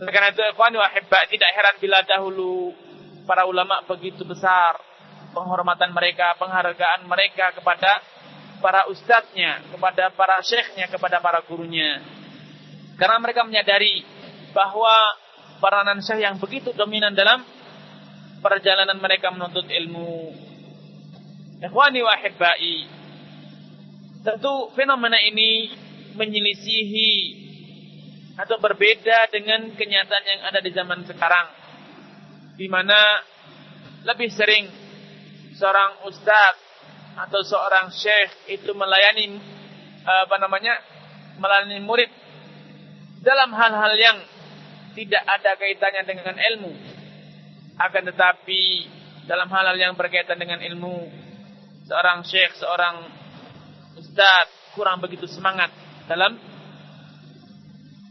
Oleh karena itu, ikhwan wa tidak heran bila dahulu para ulama begitu besar penghormatan mereka, penghargaan mereka kepada para ustadznya, kepada para syekhnya, kepada para gurunya. Karena mereka menyadari bahwa peranan syekh yang begitu dominan dalam perjalanan mereka menuntut ilmu. Ikhwani wa ahibbai. Tentu fenomena ini menyelisihi atau berbeda dengan kenyataan yang ada di zaman sekarang. Di mana lebih sering seorang ustaz atau seorang syekh itu melayani apa namanya? melayani murid dalam hal-hal yang tidak ada kaitannya dengan ilmu akan tetapi dalam hal-hal yang berkaitan dengan ilmu, seorang syekh, seorang ustaz kurang begitu semangat dalam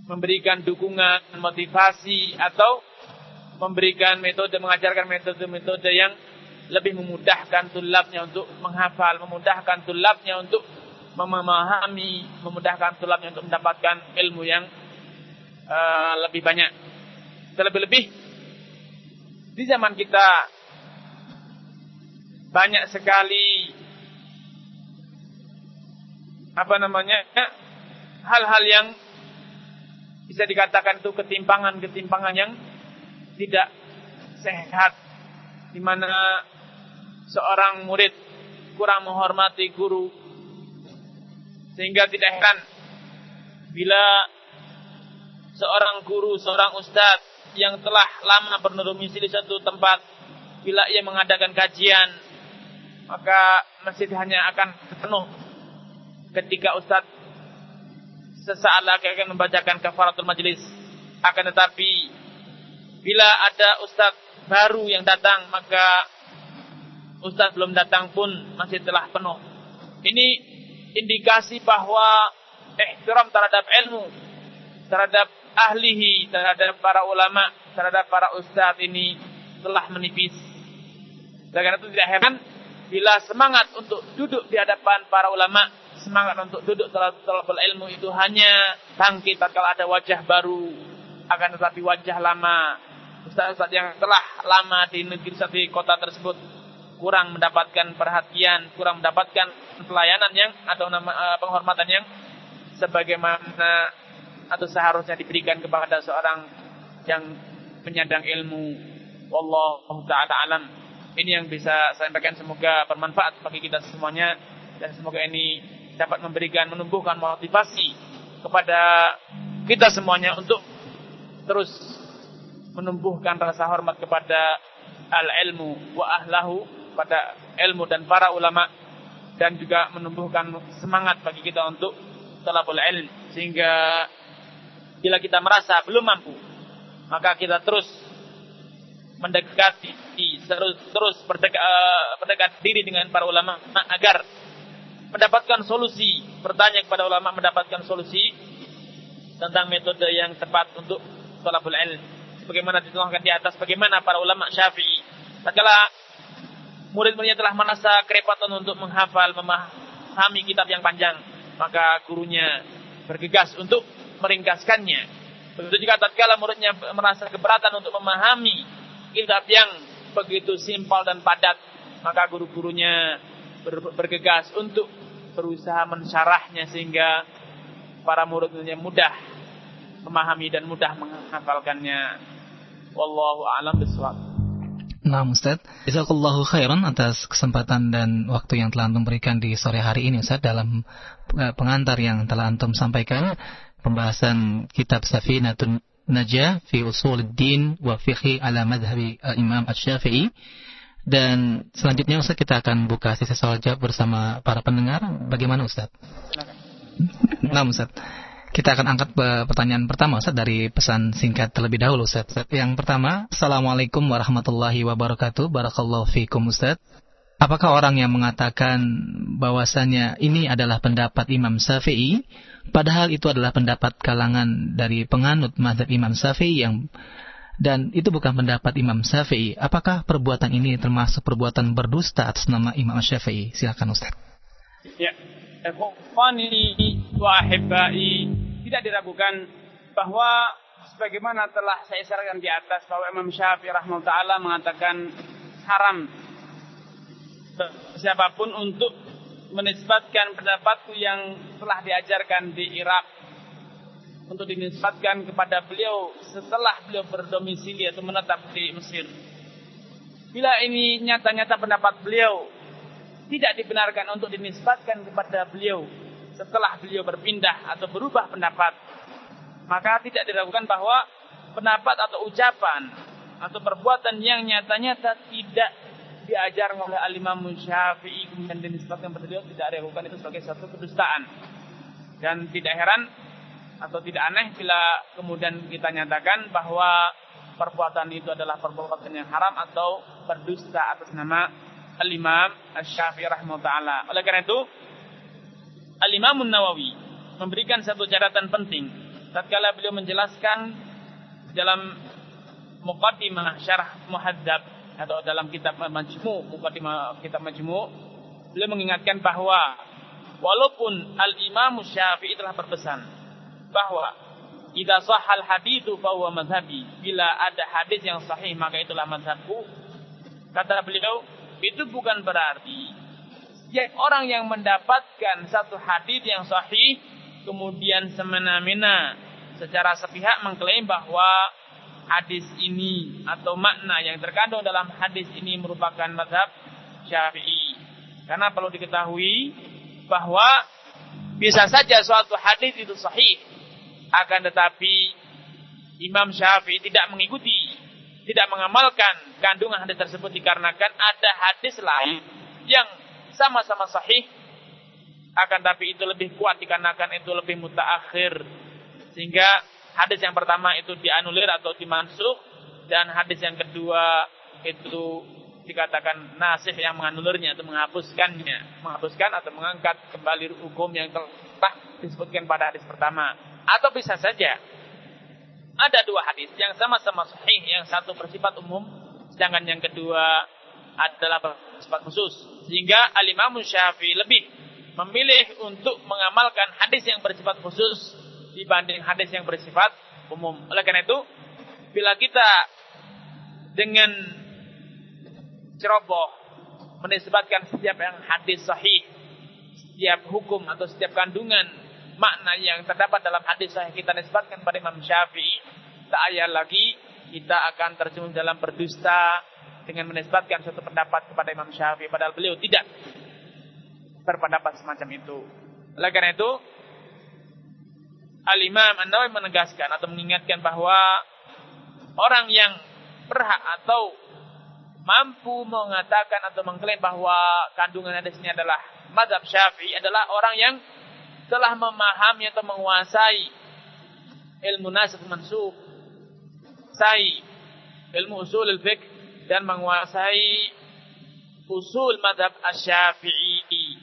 memberikan dukungan, motivasi atau memberikan metode mengajarkan metode-metode yang lebih memudahkan tulabnya untuk menghafal, memudahkan tulabnya untuk memahami, memudahkan tulabnya untuk mendapatkan ilmu yang uh, lebih banyak. Terlebih-lebih di zaman kita banyak sekali apa namanya hal-hal yang bisa dikatakan itu ketimpangan-ketimpangan yang tidak sehat di mana seorang murid kurang menghormati guru sehingga tidak heran bila seorang guru, seorang ustadz yang telah lama berdomisili satu tempat bila ia mengadakan kajian maka masjid hanya akan penuh ketika ustadz sesaat lagi akan membacakan kafaratul majlis. Akan tetapi bila ada ustadz baru yang datang maka ustadz belum datang pun masih telah penuh. Ini indikasi bahwa ihtiram terhadap ilmu terhadap ahlihi terhadap para ulama terhadap para ustadz ini telah menipis. Karena itu tidak heran bila semangat untuk duduk di hadapan para ulama semangat untuk duduk talabul ilmu itu hanya bangkit kalau ada wajah baru. Akan tetapi wajah lama ustaz-ustaz yang telah lama di negeri di kota tersebut kurang mendapatkan perhatian kurang mendapatkan pelayanan yang atau nama uh, penghormatan yang sebagaimana atau seharusnya diberikan kepada seorang yang penyandang ilmu. Wallahu taala alam. Ini yang bisa saya sampaikan. Semoga bermanfaat bagi kita semuanya. Dan semoga ini dapat memberikan menumbuhkan motivasi kepada kita semuanya untuk terus menumbuhkan rasa hormat kepada al ilmu wa ahlahu pada ilmu dan para ulama dan juga menumbuhkan semangat bagi kita untuk talabul ilm sehingga Bila kita merasa belum mampu, maka kita terus mendekati, terus terus berdekat, berdekat diri dengan para ulama agar mendapatkan solusi. Bertanya kepada ulama mendapatkan solusi tentang metode yang tepat untuk thalabul ilm. Sebagaimana dituangkan di atas, bagaimana para ulama Syafi'i tatkala murid-muridnya telah merasa kerepatan untuk menghafal, memahami kitab yang panjang, maka gurunya bergegas untuk meringkaskannya. Begitu juga tatkala muridnya merasa keberatan untuk memahami kitab yang begitu simpel dan padat, maka guru-gurunya bergegas untuk berusaha mensyarahnya sehingga para muridnya mudah memahami dan mudah menghafalkannya. Wallahu a'lam bishawab. Nah Ustaz, Jazakallahu khairan atas kesempatan dan waktu yang telah Antum berikan di sore hari ini Ustaz dalam eh, pengantar yang telah Antum sampaikan pembahasan kitab Safinatun Najah fi Usul Din wa Fiqhi ala Madhabi uh, Imam Asy-Syafi'i. Dan selanjutnya Ustaz kita akan buka sesi soal jawab bersama para pendengar. Bagaimana Ustaz? Nah Ustaz. Kita akan angkat pertanyaan pertama Ustaz dari pesan singkat terlebih dahulu Ustaz. Yang pertama, Assalamualaikum warahmatullahi wabarakatuh. Barakallahu fiikum Ustaz. Apakah orang yang mengatakan bahwasanya ini adalah pendapat Imam Syafi'i, padahal itu adalah pendapat kalangan dari penganut mazhab Imam Syafi'i yang dan itu bukan pendapat Imam Syafi'i. Apakah perbuatan ini termasuk perbuatan berdusta atas nama Imam Syafi'i? Silakan Ustaz. Ya, ikhwani wa tidak diragukan bahwa sebagaimana telah saya sarankan di atas bahwa Imam Syafi'i rahimahullah mengatakan haram siapa pun untuk menisbatkan pendapatku yang telah diajarkan di Irak untuk dinisbatkan kepada beliau setelah beliau berdomisili atau menetap di Mesir. Bila ini nyata-nyata pendapat beliau tidak dibenarkan untuk dinisbatkan kepada beliau setelah beliau berpindah atau berubah pendapat, maka tidak diragukan bahwa pendapat atau ucapan atau perbuatan yang nyata-nyata tidak diajar oleh al-Imam Syafi'i kemudian dinisbatkan kepada beliau tidak diragukan itu sebagai satu kedustaan. Dan tidak heran atau tidak aneh bila kemudian kita nyatakan bahwa perbuatan itu adalah perbuatan yang haram atau berdusta atas nama Al-Imam Syafi'i rahimahullah Oleh karena itu Al-Imam Nawawi memberikan satu catatan penting. Tatkala beliau menjelaskan dalam muqaddimah syarah muhadzab atau dalam kitab Majmu, mukadimah kitab Majmu, beliau mengingatkan bahwa walaupun Al-Imam Syafi'i telah berpesan bahwa jika sahal hadithu bahwa madhabi bila ada hadis yang sahih maka itulah madhabku kata beliau itu bukan berarti setiap orang yang mendapatkan satu hadis yang sahih kemudian semena-mena secara sepihak mengklaim bahwa hadis ini atau makna yang terkandung dalam hadis ini merupakan madhab syafi'i. Karena perlu diketahui bahwa bisa saja suatu hadis itu sahih, akan tetapi Imam Syafi'i tidak mengikuti, tidak mengamalkan kandungan hadis tersebut dikarenakan ada hadis lain yang sama-sama sahih, akan tapi itu lebih kuat dikarenakan itu lebih mutaakhir sehingga hadis yang pertama itu dianulir atau dimansuh dan hadis yang kedua itu dikatakan nasih yang menganulirnya atau menghapuskannya, menghapuskan atau mengangkat kembali hukum yang telah disebutkan pada hadis pertama. Atau bisa saja ada dua hadis yang sama-sama sahih, yang satu bersifat umum, sedangkan yang kedua adalah bersifat khusus. Sehingga Al-Imam Syafi'i lebih memilih untuk mengamalkan hadis yang bersifat khusus dibanding hadis yang bersifat umum. Oleh karena itu, bila kita dengan ceroboh menisbatkan setiap yang hadis sahih, setiap hukum atau setiap kandungan makna yang terdapat dalam hadis sahih kita nisbatkan pada Imam Syafi'i, tak ayat lagi kita akan terjun dalam berdusta dengan menisbatkan suatu pendapat kepada Imam Syafi'i padahal beliau tidak berpendapat semacam itu. Oleh karena itu, Al-Imam An-Nawawi menegaskan atau mengingatkan bahwa orang yang berhak atau mampu mengatakan atau mengklaim bahwa kandungan hadis ini adalah madhab syafi'i adalah orang yang telah memahami atau menguasai ilmu nasib mansub sai ilmu usul al-fiqh dan menguasai usul madhab asy-syafi'i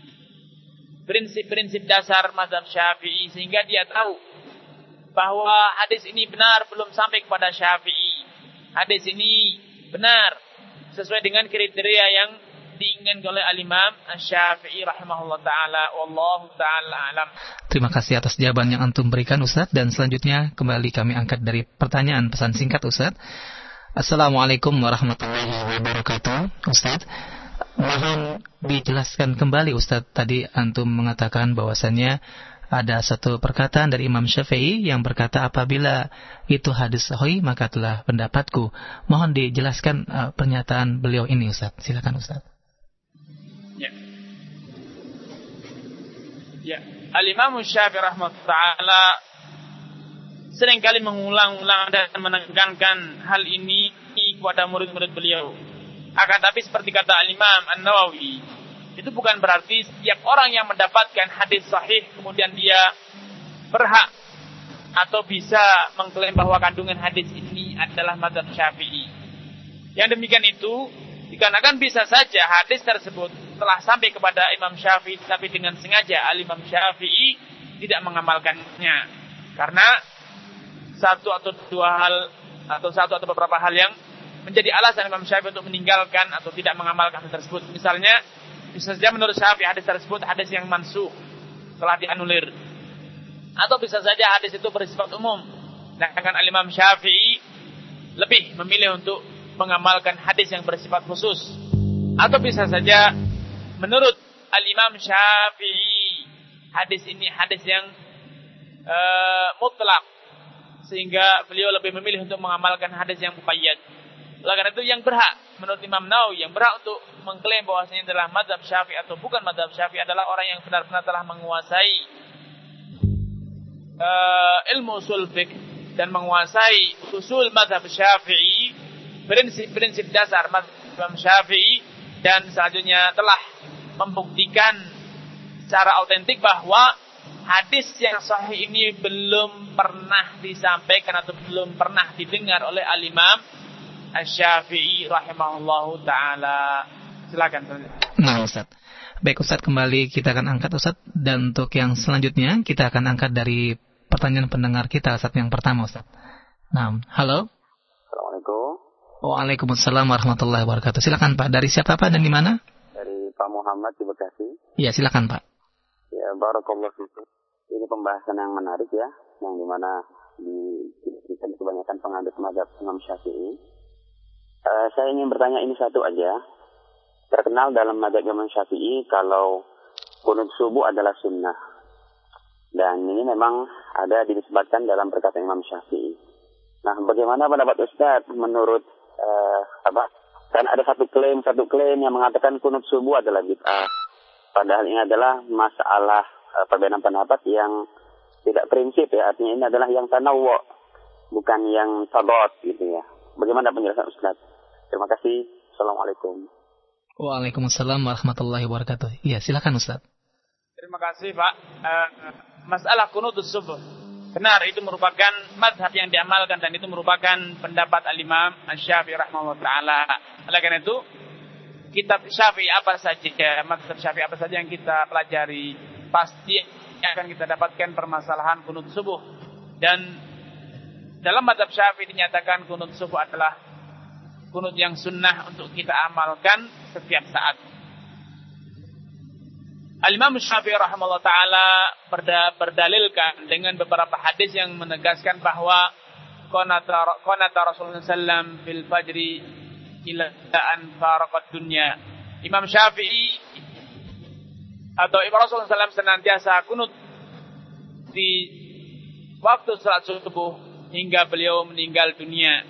prinsip-prinsip dasar madhab syafi'i sehingga dia tahu bahwa hadis ini benar belum sampai kepada Syafi'i. Hadis ini benar sesuai dengan kriteria yang diinginkan oleh al-Imam Syafi'i rahimahullah taala wallahu taala alam. Terima kasih atas jawaban yang antum berikan Ustaz dan selanjutnya kembali kami angkat dari pertanyaan pesan singkat Ustaz. Assalamualaikum warahmatullahi wabarakatuh Ustaz. Mohon dijelaskan kembali Ustaz tadi antum mengatakan bahwasannya ada satu perkataan dari Imam Syafi'i yang berkata apabila itu hadis sahih maka telah pendapatku. Mohon dijelaskan uh, pernyataan beliau ini Ustaz. Silakan Ustaz. Ya. Ya, Al-Imam Syafi'i rahmatullah sering kali mengulang-ulang dan menekankan hal ini kepada murid-murid beliau. Akan tapi seperti kata Al-Imam An-Nawawi, itu bukan berarti setiap orang yang mendapatkan hadis sahih kemudian dia berhak atau bisa mengklaim bahwa kandungan hadis ini adalah mazhab Syafi'i. Yang demikian itu dikarenakan bisa saja hadis tersebut telah sampai kepada Imam Syafi'i tapi dengan sengaja Al Imam Syafi'i tidak mengamalkannya. Karena satu atau dua hal atau satu atau beberapa hal yang menjadi alasan Imam Syafi'i untuk meninggalkan atau tidak mengamalkan hal tersebut. Misalnya bisa saja menurut Syafi'i hadis tersebut hadis yang mansuh telah dianulir. Atau bisa saja hadis itu bersifat umum. Sedangkan Al-Imam Syafi'i lebih memilih untuk mengamalkan hadis yang bersifat khusus. Atau bisa saja menurut Al-Imam Syafi'i hadis ini hadis yang uh, mutlak sehingga beliau lebih memilih untuk mengamalkan hadis yang muqayyad. Oleh itu yang berhak menurut Imam Nawawi yang berhak untuk mengklaim bahwasanya adalah madhab syafi'i atau bukan madhab syafi'i adalah orang yang benar-benar telah menguasai uh, ilmu usul dan menguasai usul madhab syafi'i prinsip-prinsip dasar madhab syafi'i dan selanjutnya telah membuktikan secara autentik bahwa hadis yang sahih ini belum pernah disampaikan atau belum pernah didengar oleh al-imam Asy-Syafi'i rahimahullahu taala. Silakan. Nah, Ustaz. Baik Ustaz, kembali kita akan angkat Ustaz dan untuk yang selanjutnya kita akan angkat dari pertanyaan pendengar kita Ustaz yang pertama Ustaz. Nah, halo. Assalamualaikum. Waalaikumsalam warahmatullahi wabarakatuh. Silakan Pak. Dari siapa Pak dan di mana? Dari Pak Muhammad di Bekasi. Iya, silakan Pak. Ya, barakallahu fiikum. Ini pembahasan yang menarik ya, yang di mana di, di, kebanyakan pengadut madhab Imam Syafi'i Uh, saya ingin bertanya ini satu aja. Terkenal dalam madhab Imam Syafi'i kalau kunut subuh adalah sunnah. Dan ini memang ada disebutkan dalam perkataan Imam Syafi'i. Nah, bagaimana pendapat Ustaz menurut uh, apa? Kan ada satu klaim, satu klaim yang mengatakan kunut subuh adalah bid'ah. Padahal ini adalah masalah uh, perbedaan pendapat yang tidak prinsip ya. Artinya ini adalah yang tanawwu, bukan yang sabot gitu ya. Bagaimana penjelasan Ustaz? Terima kasih. Assalamualaikum. Waalaikumsalam warahmatullahi wabarakatuh. Iya, silakan Ustaz. Terima kasih Pak. Uh, masalah kunutus subuh. Benar, itu merupakan madhab yang diamalkan dan itu merupakan pendapat al-imam rahimahullah ta'ala. Oleh karena itu, kitab syafi'i apa saja, madhab syafi'i apa saja yang kita pelajari, pasti akan kita dapatkan permasalahan kunut subuh. Dan dalam madhab syafi'i dinyatakan kunut subuh adalah kunut yang sunnah untuk kita amalkan setiap saat. Al-Imam Syafi'i rahimahullah taala berdalilkan dengan beberapa hadis yang menegaskan bahwa qanata qanata Rasulullah sallam fil fajri ila an faraqat dunya. Imam Syafi'i atau Imam Rasulullah sallam senantiasa kunut di waktu salat subuh hingga beliau meninggal dunia.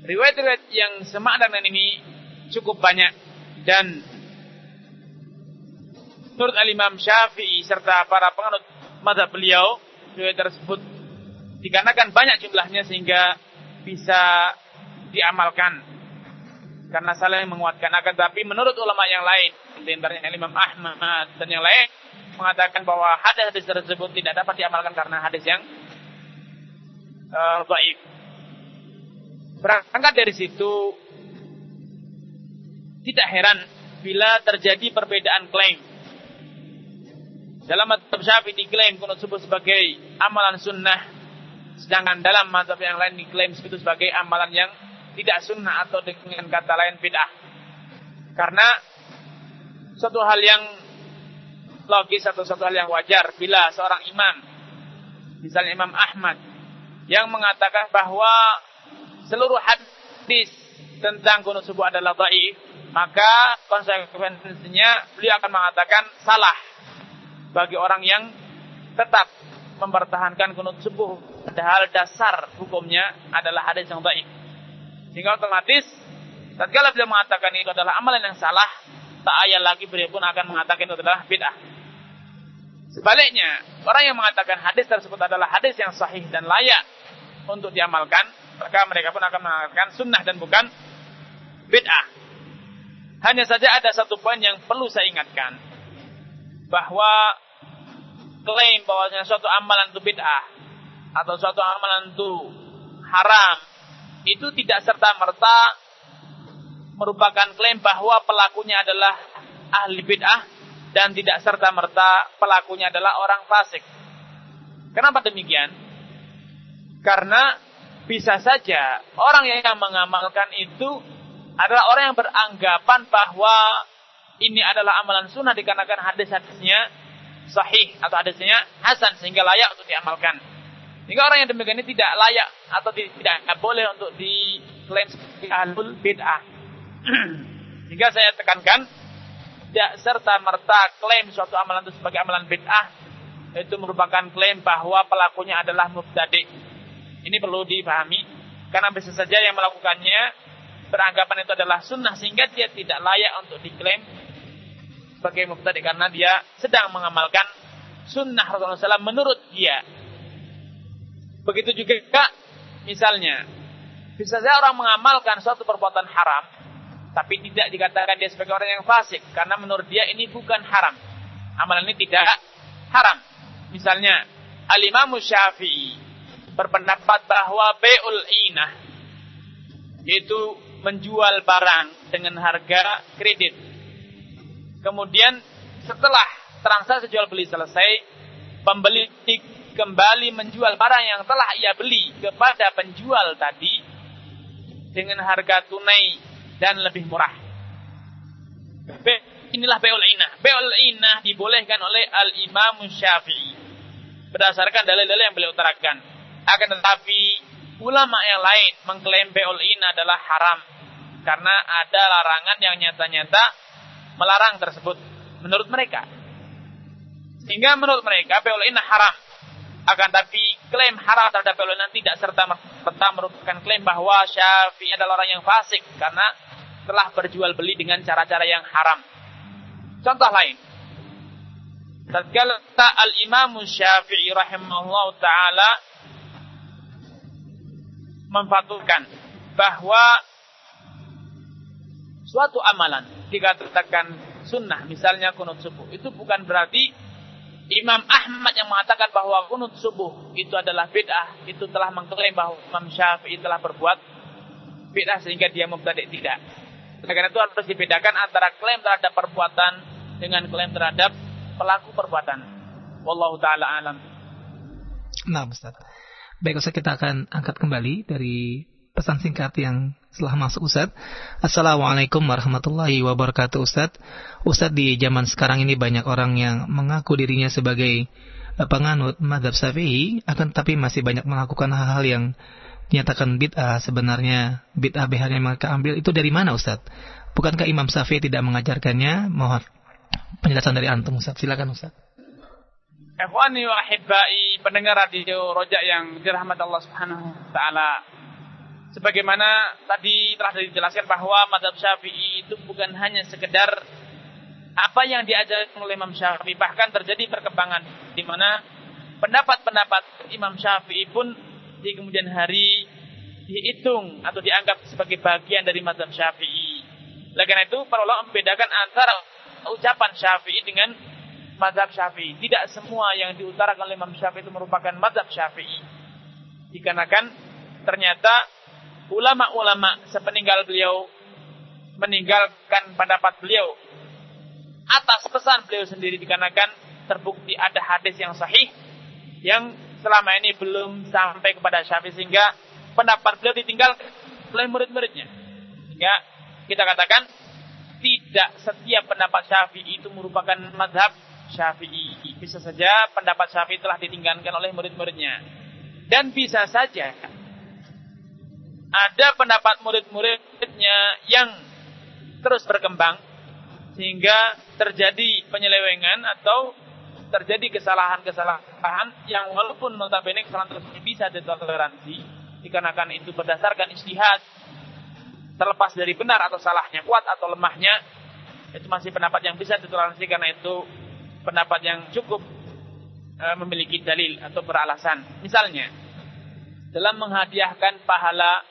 Riwayat-riwayat yang semakna dengan ini cukup banyak dan menurut al-Imam Syafi'i serta para penganut mazhab beliau, riwayat tersebut dikarenakan banyak jumlahnya sehingga bisa diamalkan karena saling menguatkan akan tapi menurut ulama yang lain di antaranya Imam Ahmad dan yang lain mengatakan bahwa hadis-hadis tersebut tidak dapat diamalkan karena hadis yang uh, baik. Berangkat dari situ tidak heran bila terjadi perbedaan klaim dalam madhab syafi'i diklaim kunut subuh sebagai amalan sunnah. Sedangkan dalam madhab yang lain diklaim itu sebagai amalan yang tidak sunnah atau dengan kata lain bid'ah. Karena suatu hal yang logis atau suatu hal yang wajar bila seorang imam, misalnya Imam Ahmad, yang mengatakan bahwa seluruh hadis tentang kunut subuh adalah dhaif, maka konsekuensinya beliau akan mengatakan salah bagi orang yang tetap mempertahankan kunut subuh padahal dasar hukumnya adalah hadis yang baik. Sehingga otomatis tatkala beliau mengatakan itu adalah amalan yang salah, tak ayat lagi beliau pun akan mengatakan itu adalah bid'ah. Sebaliknya, orang yang mengatakan hadis tersebut adalah hadis yang sahih dan layak untuk diamalkan, maka mereka pun akan mengatakan sunnah dan bukan bid'ah. Hanya saja ada satu poin yang perlu saya ingatkan bahwa klaim bahwasanya suatu amalan itu bid'ah atau suatu amalan itu haram itu tidak serta merta merupakan klaim bahwa pelakunya adalah ahli bid'ah dan tidak serta merta pelakunya adalah orang fasik. Kenapa demikian? Karena bisa saja orang yang mengamalkan itu adalah orang yang beranggapan bahwa ini adalah amalan sunnah dikarenakan hadis-hadisnya sahih atau hadisnya hasan sehingga layak untuk diamalkan. Sehingga orang yang demikian ini tidak layak atau tidak boleh untuk diklaim sebagai ahlul bid'ah. Sehingga saya tekankan tidak serta merta klaim suatu amalan itu sebagai amalan bid'ah itu merupakan klaim bahwa pelakunya adalah mubtadi. Ini perlu dipahami karena bisa saja yang melakukannya beranggapan itu adalah sunnah sehingga dia tidak layak untuk diklaim sebagai mubtadi karena dia sedang mengamalkan sunnah Rasulullah SAW menurut dia. Begitu juga kak, misalnya bisa saja orang mengamalkan suatu perbuatan haram, tapi tidak dikatakan dia sebagai orang yang fasik karena menurut dia ini bukan haram. Amalan ini tidak haram. Misalnya Al-Imam Syafi'i berpendapat bahwa be'ul inah yaitu menjual barang dengan harga kredit Kemudian setelah transaksi jual beli selesai, pembeli kembali menjual barang yang telah ia beli kepada penjual tadi dengan harga tunai dan lebih murah. Inilah beul inah. Beul inah dibolehkan oleh Al-Imam Syafi'i. Berdasarkan dalil-dalil yang beliau utarakan. Akan tetapi ulama yang lain mengklaim beul inah adalah haram. Karena ada larangan yang nyata-nyata melarang tersebut menurut mereka. Sehingga menurut mereka PLN haram. Akan tapi klaim haram terhadap PLN tidak serta merta merupakan klaim bahwa Syafi'i adalah orang yang fasik karena telah berjual beli dengan cara-cara yang haram. Contoh lain. Tatkala Al-Imam Syafi'i rahimahullah taala memfatwakan bahwa suatu amalan dikatakan sunnah, misalnya kunut subuh, itu bukan berarti Imam Ahmad yang mengatakan bahwa kunut subuh itu adalah bid'ah, itu telah mengklaim bahwa Imam Syafi'i telah berbuat bid'ah sehingga dia mubtadi' tidak. Karena itu harus dibedakan antara klaim terhadap perbuatan dengan klaim terhadap pelaku perbuatan. Wallahu taala alam. Nah, Ustaz. Baik Ustaz kita akan angkat kembali dari pesan singkat yang setelah masuk Ustaz. Assalamualaikum warahmatullahi wabarakatuh Ustaz. Ustaz di zaman sekarang ini banyak orang yang mengaku dirinya sebagai eh, penganut madhab syafi'i akan tapi masih banyak melakukan hal-hal yang dinyatakan bid'ah sebenarnya bid'ah BH yang mereka ambil itu dari mana Ustaz? Bukankah Imam Syafi'i tidak mengajarkannya? Mohon penjelasan dari antum Ustaz. Silakan Ustaz. Ikhwani wa pendengar radio Rojak yang dirahmat Allah Subhanahu wa taala. Sebagaimana tadi telah dijelaskan bahwa madhab Syafi'i itu bukan hanya sekedar apa yang diajarkan oleh Imam Syafi'i, bahkan terjadi perkembangan di mana pendapat-pendapat Imam Syafi'i pun di kemudian hari dihitung atau dianggap sebagai bagian dari madhab Syafi'i. Oleh karena itu, para ulama membedakan antara ucapan Syafi'i dengan mazhab Syafi'i. Tidak semua yang diutarakan oleh Imam Syafi'i itu merupakan mazhab Syafi'i. Dikarenakan ternyata ulama-ulama sepeninggal beliau meninggalkan pendapat beliau atas pesan beliau sendiri dikarenakan terbukti ada hadis yang sahih yang selama ini belum sampai kepada Syafi'i sehingga pendapat beliau ditinggal oleh murid-muridnya. Sehingga kita katakan tidak setiap pendapat Syafi'i itu merupakan mazhab Syafi'i. Bisa saja pendapat Syafi'i telah ditinggalkan oleh murid-muridnya. Dan bisa saja ada pendapat murid-muridnya yang terus berkembang sehingga terjadi penyelewengan atau terjadi kesalahan-kesalahan yang walaupun notabene kesalahan tersebut bisa ditoleransi dikarenakan itu berdasarkan istihad terlepas dari benar atau salahnya kuat atau lemahnya itu masih pendapat yang bisa ditoleransi karena itu pendapat yang cukup e, memiliki dalil atau beralasan. Misalnya, dalam menghadiahkan pahala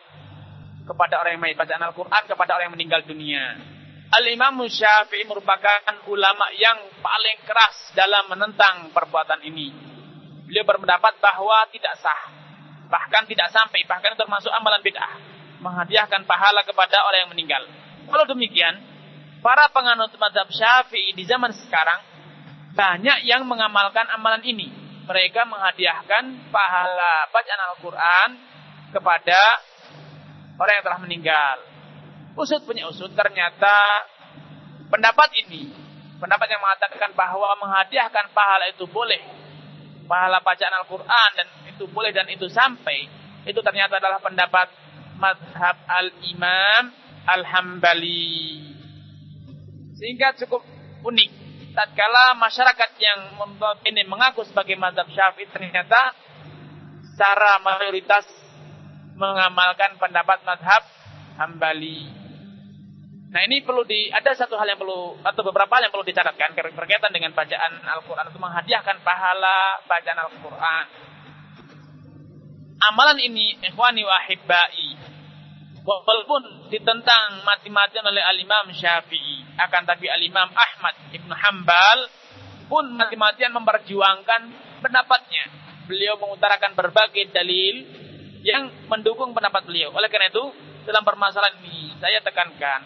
kepada orang yang bacaan Al-Quran kepada orang yang meninggal dunia. Al-Imam Syafi'i merupakan ulama yang paling keras dalam menentang perbuatan ini. Beliau berpendapat bahwa tidak sah. Bahkan tidak sampai, bahkan termasuk amalan bid'ah. Menghadiahkan pahala kepada orang yang meninggal. Kalau demikian, para penganut madhab syafi'i di zaman sekarang banyak yang mengamalkan amalan ini. Mereka menghadiahkan pahala bacaan Al-Quran kepada orang yang telah meninggal. Usut punya usut, ternyata pendapat ini, pendapat yang mengatakan bahwa menghadiahkan pahala itu boleh, pahala bacaan Al-Quran dan itu boleh dan itu sampai, itu ternyata adalah pendapat madhab al-imam al-hambali. Sehingga cukup unik tatkala masyarakat yang ini mengaku sebagai mazhab Syafi'i ternyata secara mayoritas mengamalkan pendapat mazhab Hambali. Nah ini perlu di ada satu hal yang perlu atau beberapa hal yang perlu dicatatkan berkaitan dengan bacaan Al-Quran atau menghadiahkan pahala bacaan Al-Quran. Amalan ini ikhwani wa walaupun ditentang mati-matian oleh al-Imam Syafi'i akan tapi al-Imam Ahmad Ibn Hambal pun mati-matian memperjuangkan pendapatnya beliau mengutarakan berbagai dalil yang mendukung pendapat beliau oleh karena itu dalam permasalahan ini saya tekankan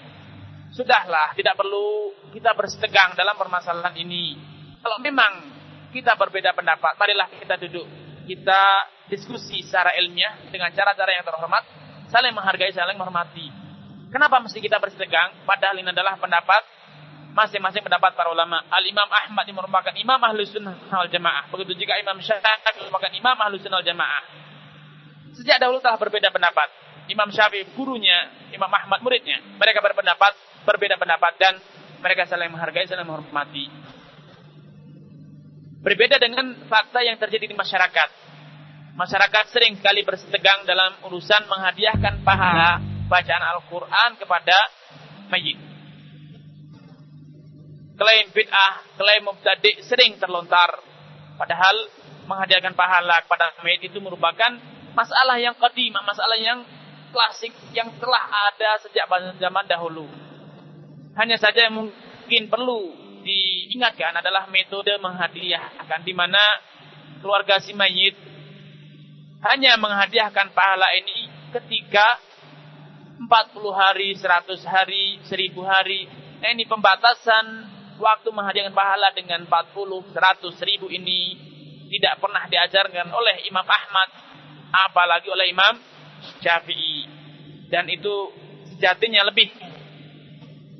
sudahlah tidak perlu kita bersetegang dalam permasalahan ini kalau memang kita berbeda pendapat marilah kita duduk kita diskusi secara ilmiah dengan cara-cara yang terhormat saling menghargai, saling menghormati. Kenapa mesti kita bersetegang? Padahal ini adalah pendapat masing-masing pendapat para ulama. Al Imam Ahmad yang merupakan Imam Ahlus Sunnah wal Jamaah. Begitu juga Imam Syafi'i merupakan Imam Ahlus Sunnah wal Jamaah. Sejak dahulu telah berbeda pendapat. Imam Syafi'i gurunya, Imam Ahmad muridnya. Mereka berpendapat, berbeda pendapat dan mereka saling menghargai, saling menghormati. Berbeda dengan fakta yang terjadi di masyarakat. Masyarakat sering sekali bersetegang dalam urusan menghadiahkan pahala bacaan Al-Quran kepada mayit. Klaim bid'ah, klaim mubtadi sering terlontar. Padahal menghadiahkan pahala kepada mayit itu merupakan masalah yang qadim, masalah yang klasik yang telah ada sejak zaman dahulu. Hanya saja yang mungkin perlu diingatkan adalah metode menghadiahkan di mana keluarga si mayit hanya menghadiahkan pahala ini ketika 40 hari, 100 hari, 1000 hari. Nah, ini pembatasan waktu menghadiahkan pahala dengan 40, 100, 1000 ini tidak pernah diajarkan oleh Imam Ahmad apalagi oleh Imam Syafi'i. Dan itu sejatinya lebih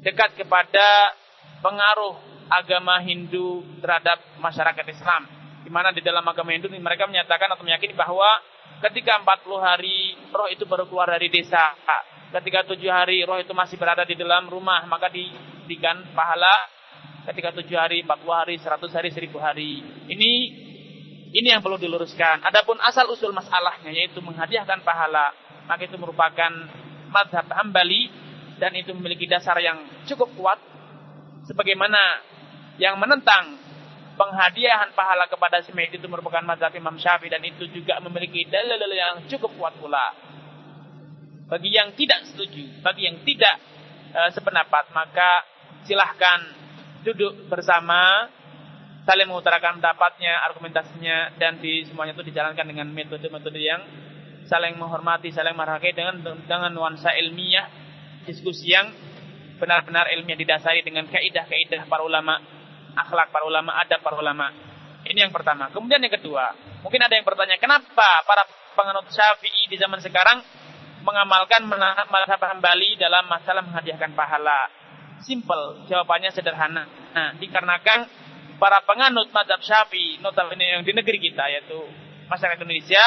dekat kepada pengaruh agama Hindu terhadap masyarakat Islam. Di mana di dalam agama Hindu mereka menyatakan atau meyakini bahwa ketika 40 hari roh itu baru keluar dari desa. Ketika tujuh hari roh itu masih berada di dalam rumah, maka diberikan pahala ketika tujuh hari, 40 hari, 100 hari, 1000 hari. Ini ini yang perlu diluruskan. Adapun asal usul masalahnya yaitu menghadiahkan pahala, maka itu merupakan madhab hambali dan itu memiliki dasar yang cukup kuat sebagaimana yang menentang penghadiahan pahala kepada si mayit itu merupakan mazhab Imam Syafi'i dan itu juga memiliki dalil-dalil yang cukup kuat pula. Bagi yang tidak setuju, bagi yang tidak e, sependapat, maka silahkan duduk bersama, saling mengutarakan pendapatnya, argumentasinya, dan di semuanya itu dijalankan dengan metode-metode yang saling menghormati, saling menghargai dengan dengan nuansa ilmiah, diskusi yang benar-benar ilmiah didasari dengan kaidah-kaidah para ulama, akhlak para ulama, adab para ulama. Ini yang pertama. Kemudian yang kedua, mungkin ada yang bertanya, kenapa para penganut Syafi'i di zaman sekarang mengamalkan mazhab Hambali dalam masalah menghadiahkan pahala? Simple, jawabannya sederhana. Nah, dikarenakan para penganut mazhab Syafi'i, notabene yang di negeri kita yaitu masyarakat Indonesia,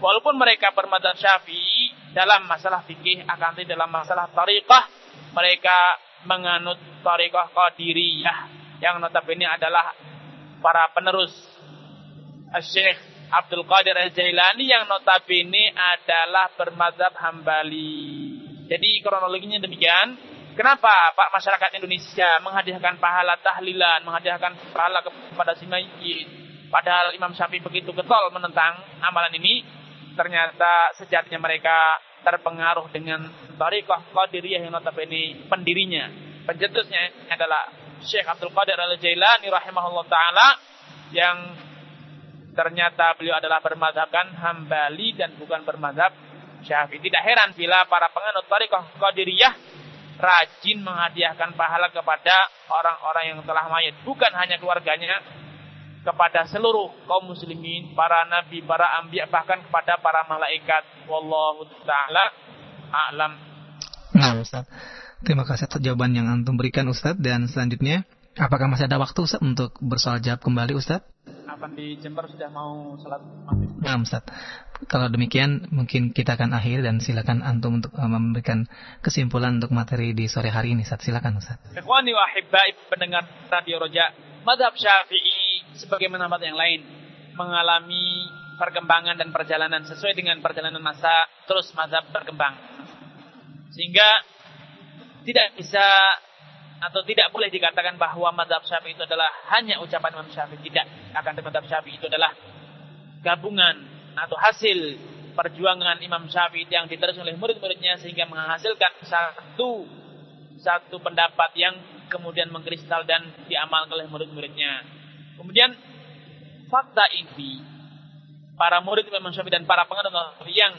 walaupun mereka bermadzhab Syafi'i dalam masalah fikih akan tapi dalam masalah tariqah mereka menganut tariqah Qadiriyah yang notabene adalah para penerus Syekh Abdul Qadir Al-Jailani yang notabene adalah bermadzhab Hambali. Jadi kronologinya demikian. Kenapa Pak masyarakat Indonesia menghadiahkan pahala tahlilan, menghadiahkan pahala kepada si mayit? Padahal Imam Syafi'i begitu getol menentang amalan ini. Ternyata sejatinya mereka terpengaruh dengan Tariqah Qadiriyah yang notabene pendirinya, pencetusnya adalah Syekh Abdul Qadir Al-Jailani rahimahullah taala yang ternyata beliau adalah bermadhabkan Hambali dan bukan bermadhab Syafi'i. Tidak heran bila para penganut Tariqah Qadiriyah rajin menghadiahkan pahala kepada orang-orang yang telah mayat, bukan hanya keluarganya, kepada seluruh kaum muslimin, para nabi, para anbiya bahkan kepada para malaikat. Wallahu taala a'lam. Nah, Ustaz. Terima kasih atas jawaban yang antum berikan Ustaz dan selanjutnya apakah masih ada waktu Ustaz untuk bersoal jawab kembali Ustaz? Apa di Jember sudah mau salat maghrib? Nah, Ustaz. Kalau demikian mungkin kita akan akhir dan silakan antum untuk uh, memberikan kesimpulan untuk materi di sore hari ini Ustaz. Silakan Ustaz. Ikhwani wa pendengar Radio Roja, madhab Syafi'i sebagaimana tempat yang lain mengalami perkembangan dan perjalanan sesuai dengan perjalanan masa terus mazhab berkembang sehingga tidak bisa atau tidak boleh dikatakan bahwa mazhab Syafi'i itu adalah hanya ucapan Imam Syafi'i tidak akan mazhab Syafi'i itu adalah gabungan atau hasil perjuangan Imam Syafi'i yang diterus oleh murid-muridnya sehingga menghasilkan satu satu pendapat yang kemudian mengkristal dan diamalkan oleh murid-muridnya. Kemudian fakta ini para murid Imam Syafi'i dan para penganut yang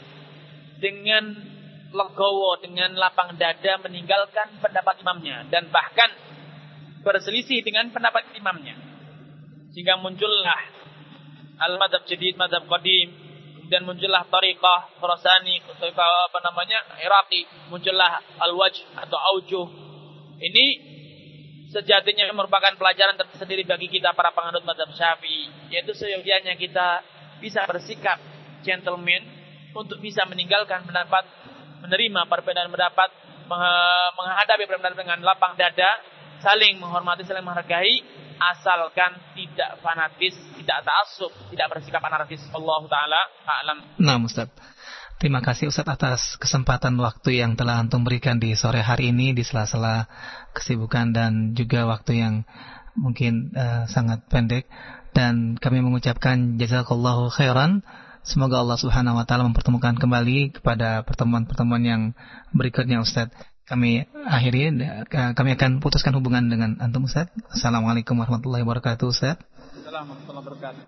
dengan legowo dengan lapang dada meninggalkan pendapat imamnya dan bahkan berselisih dengan pendapat imamnya. Sehingga muncullah al-madhab jadid madhab qadim dan muncullah tariqah Khurasani apa namanya Iraqi muncullah al-wajh atau aujuh. Ini sejatinya merupakan pelajaran tersendiri bagi kita para penganut mazhab Syafi'i, yaitu seyogianya kita bisa bersikap gentleman untuk bisa meninggalkan pendapat, menerima perbedaan pendapat, menghadapi perbedaan dengan lapang dada, saling menghormati, saling menghargai, asalkan tidak fanatis, tidak taasub, tidak bersikap anarkis. Allah taala a'lam. Nah, Ustaz. Terima kasih Ustaz atas kesempatan waktu yang telah antum berikan di sore hari ini di sela-sela kesibukan dan juga waktu yang mungkin uh, sangat pendek dan kami mengucapkan jazakallahu khairan Semoga Allah Subhanahu wa taala mempertemukan kembali kepada pertemuan-pertemuan yang berikutnya Ustaz. Kami akhiri kami akan putuskan hubungan dengan antum Ustaz. Assalamualaikum warahmatullahi wabarakatuh Ustaz. Assalamualaikum warahmatullahi wabarakatuh.